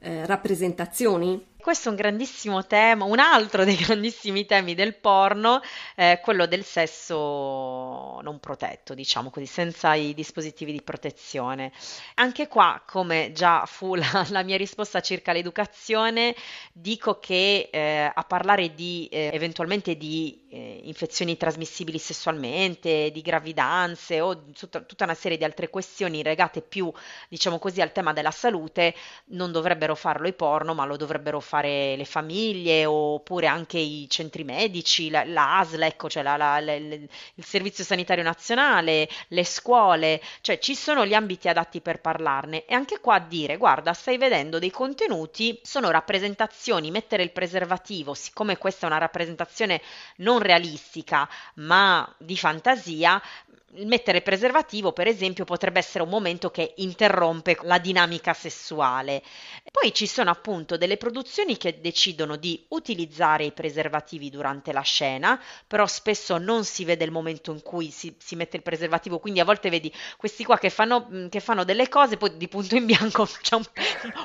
eh, rappresentazioni? Questo è un grandissimo tema, un altro [LAUGHS] dei grandissimi temi del porno, è quello del sesso non protetto, diciamo così, senza i dispositivi di protezione. Anche qua, come già fu [LAUGHS] la, la mia risposta circa l'educazione, dico che eh, a parlare di eh, eventualmente di eh, infezioni trasmissibili sessualmente, di gravidanze o tutta, tutta una serie di altre questioni legate più, diciamo così, al tema della salute, non dovrebbero farlo i porno, ma lo dovrebbero fare le famiglie oppure anche i centri medici, la, la ASL, ecco, cioè la, la, le, il Servizio Sanitario Nazionale, le scuole, cioè ci sono gli ambiti adatti per parlarne. E anche qua dire guarda stai vedendo dei contenuti, sono rappresentazioni, mettere il preservativo, siccome questa è una rappresentazione non realistica ma di fantasia, mettere preservativo, per esempio, potrebbe essere un momento che interrompe la dinamica sessuale. Poi ci sono appunto delle produzioni che decidono di utilizzare i preservativi durante la scena, però spesso non si vede il momento in cui si, si mette il preservativo, quindi a volte vedi questi qua che fanno, che fanno delle cose, poi di punto in bianco [LAUGHS] c'è un,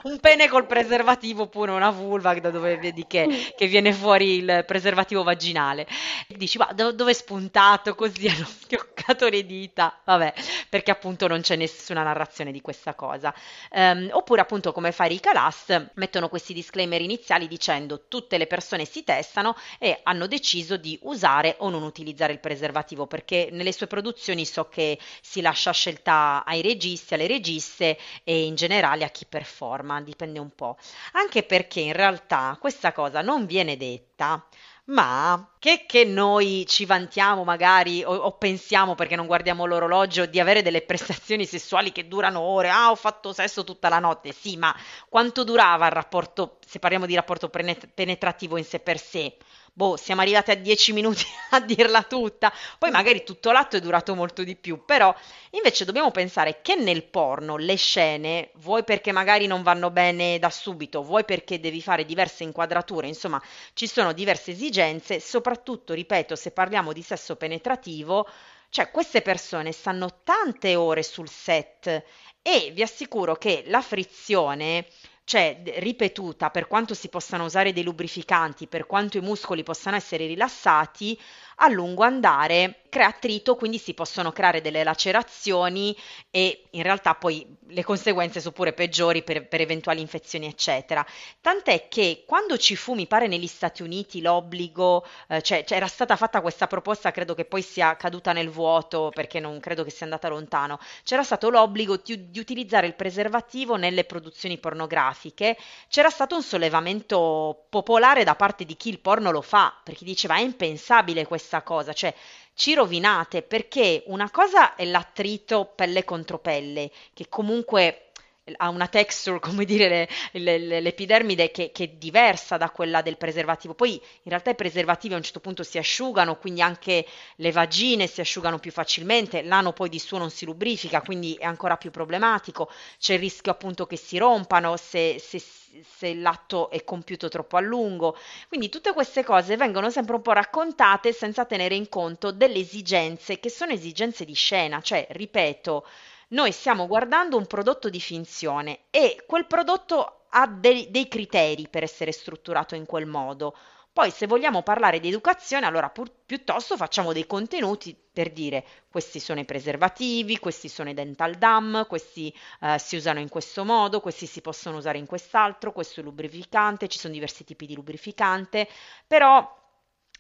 un, pene col preservativo oppure una vulva da dove vedi che, che viene fuori il preservativo vaginale. Dici, ma dove è spuntato così? [LAUGHS] Hanno schioccato le dita, vabbè, perché appunto non c'è nessuna narrazione di questa cosa. Um, oppure appunto come fa Rica Last, mettono questi disclaimer iniziali dicendo tutte le persone si testano e hanno deciso di usare o non utilizzare il preservativo perché nelle sue produzioni so che si lascia scelta ai registi, alle registe e in generale a chi performa, dipende un po'. Anche perché in realtà questa cosa non viene detta ma che, che noi ci vantiamo magari o, o, pensiamo perché non guardiamo l'orologio di avere delle prestazioni sessuali che durano ore, ah ho fatto sesso tutta la notte, sì, ma quanto durava il rapporto, se parliamo di rapporto penetrativo in sé per sé? Boh, siamo arrivati a 10 minuti [LAUGHS] a dirla tutta, poi magari tutto l'atto è durato molto di più, però invece dobbiamo pensare che nel porno le scene, vuoi perché magari non vanno bene da subito, vuoi perché devi fare diverse inquadrature, insomma, ci sono diverse esigenze, soprattutto, ripeto, se parliamo di sesso penetrativo, cioè queste persone stanno tante ore sul set e vi assicuro che la frizione cioè ripetuta, per quanto si possano usare dei lubrificanti, per quanto i muscoli possano essere rilassati, a lungo andare crea attrito, quindi si possono creare delle lacerazioni e in realtà poi le conseguenze sono pure peggiori per, per eventuali infezioni, eccetera. Tant'è che quando ci fu, mi pare negli Stati Uniti, l'obbligo, eh, cioè, cioè era stata fatta questa proposta, credo che poi sia caduta nel vuoto perché non credo che sia andata lontano, c'era stato l'obbligo di, di utilizzare il preservativo nelle produzioni pornografiche, c'era stato un sollevamento popolare da parte di chi il porno lo fa, perché diceva è impensabile questa cosa, cioè ci rovinate perché una cosa è l'attrito pelle contro pelle, che comunque ha una texture, come dire, le, le, l'epidermide che, che, è diversa da quella del preservativo. Poi in realtà i preservativi a un certo punto si asciugano, quindi anche le vagine si asciugano più facilmente, l'ano poi di suo non si lubrifica, quindi è ancora più problematico. C'è il rischio appunto che si rompano se, se, se l'atto è compiuto troppo a lungo. Quindi tutte queste cose vengono sempre un po' raccontate senza tenere in conto delle esigenze che sono esigenze di scena, cioè, ripeto, noi stiamo guardando un prodotto di finzione e quel prodotto ha dei, dei criteri per essere strutturato in quel modo. Poi se vogliamo parlare di educazione, allora pur, piuttosto facciamo dei contenuti per dire questi sono i preservativi, questi sono i dental dam, questi eh, si usano in questo modo, questi si possono usare in quest'altro, questo è lubrificante, ci sono diversi tipi di lubrificante, però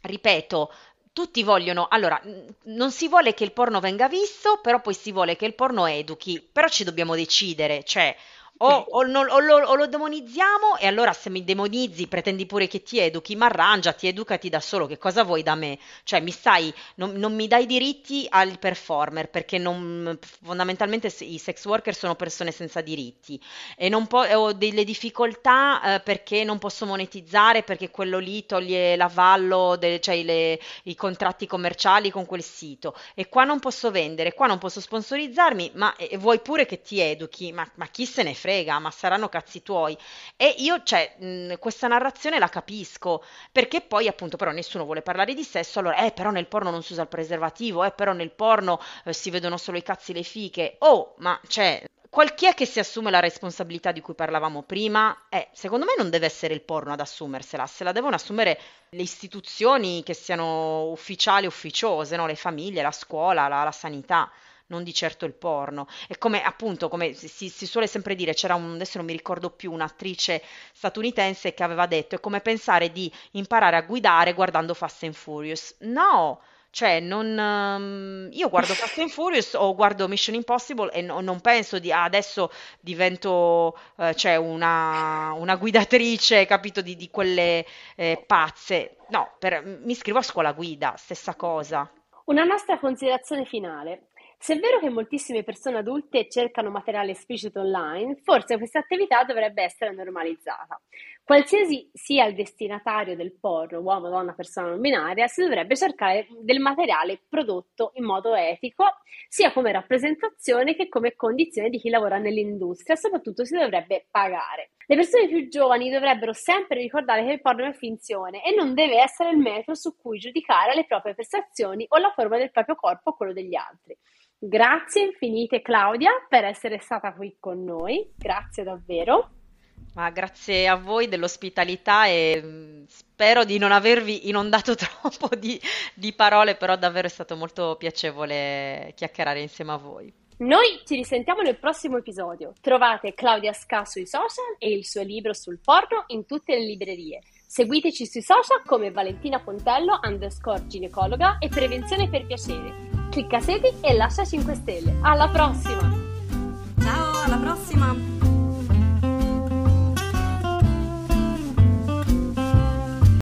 ripeto, tutti vogliono, allora, non si vuole che il porno venga visto, però poi si vuole che il porno educhi, però ci dobbiamo decidere, cioè o, o, non, o, lo, o, lo, demonizziamo e allora se mi demonizzi pretendi pure che ti educhi, ma arrangiati, educati da solo, che cosa vuoi da me? Cioè mi stai, non, non mi dai diritti al performer perché non, fondamentalmente i sex worker sono persone senza diritti e po- ho delle difficoltà eh, perché non posso monetizzare perché quello lì toglie l'avallo, de, cioè le, i contratti commerciali con quel sito e qua non posso vendere, qua non posso sponsorizzarmi, ma e, vuoi pure che ti educhi, ma, ma chi se ne frega? Frega, ma saranno cazzi tuoi. E io, cioè, mh, questa narrazione la capisco, perché poi appunto però nessuno vuole parlare di sesso, allora, eh, però nel porno non si usa il preservativo, eh, però nel porno eh, si vedono solo i cazzi e le fiche. Oh, ma cioè, qual chi è che si assume la responsabilità di cui parlavamo prima? Eh, secondo me non deve essere il porno ad assumersela, se la devono assumere le istituzioni che siano ufficiali, ufficiose, no? le famiglie, la scuola, la, la sanità non di certo il porno. E come appunto, come si, si, suole sempre dire, c'era un, adesso non mi ricordo più, un'attrice statunitense che aveva detto, è come pensare di imparare a guidare guardando Fast and Furious. No! Cioè, non, um, io guardo Fast and Furious o guardo Mission Impossible e no, non penso di ah, adesso divento uh, cioè una, una, guidatrice, capito, di, di quelle eh, pazze. No, per, mi iscrivo a scuola guida, stessa cosa. Una nostra considerazione finale. Se è vero che moltissime persone adulte cercano materiale esplicito online, forse questa attività dovrebbe essere normalizzata. Qualsiasi sia il destinatario del porno, uomo, donna, persona non binaria, si dovrebbe cercare del materiale prodotto in modo etico, sia come rappresentazione che come condizione di chi lavora nell'industria, soprattutto si dovrebbe pagare. Le persone più giovani dovrebbero sempre ricordare che il porno è finzione e non deve essere il metro su cui giudicare le proprie prestazioni o la forma del proprio corpo o quello degli altri. Grazie infinite Claudia per essere stata qui con noi, grazie davvero. Ma grazie a voi dell'ospitalità e mm, spero di non avervi inondato [LAUGHS] troppo di, di parole, però davvero è stato molto piacevole chiacchierare insieme a voi. Noi ci risentiamo nel prossimo episodio. Trovate Claudia Ska sui social e il suo libro sul porno in tutte le librerie. Seguiteci sui social come Valentina Pontello underscore ginecologa e prevenzione per piacere clicca segui e lascia 5 stelle. Alla prossima! Ciao, alla prossima!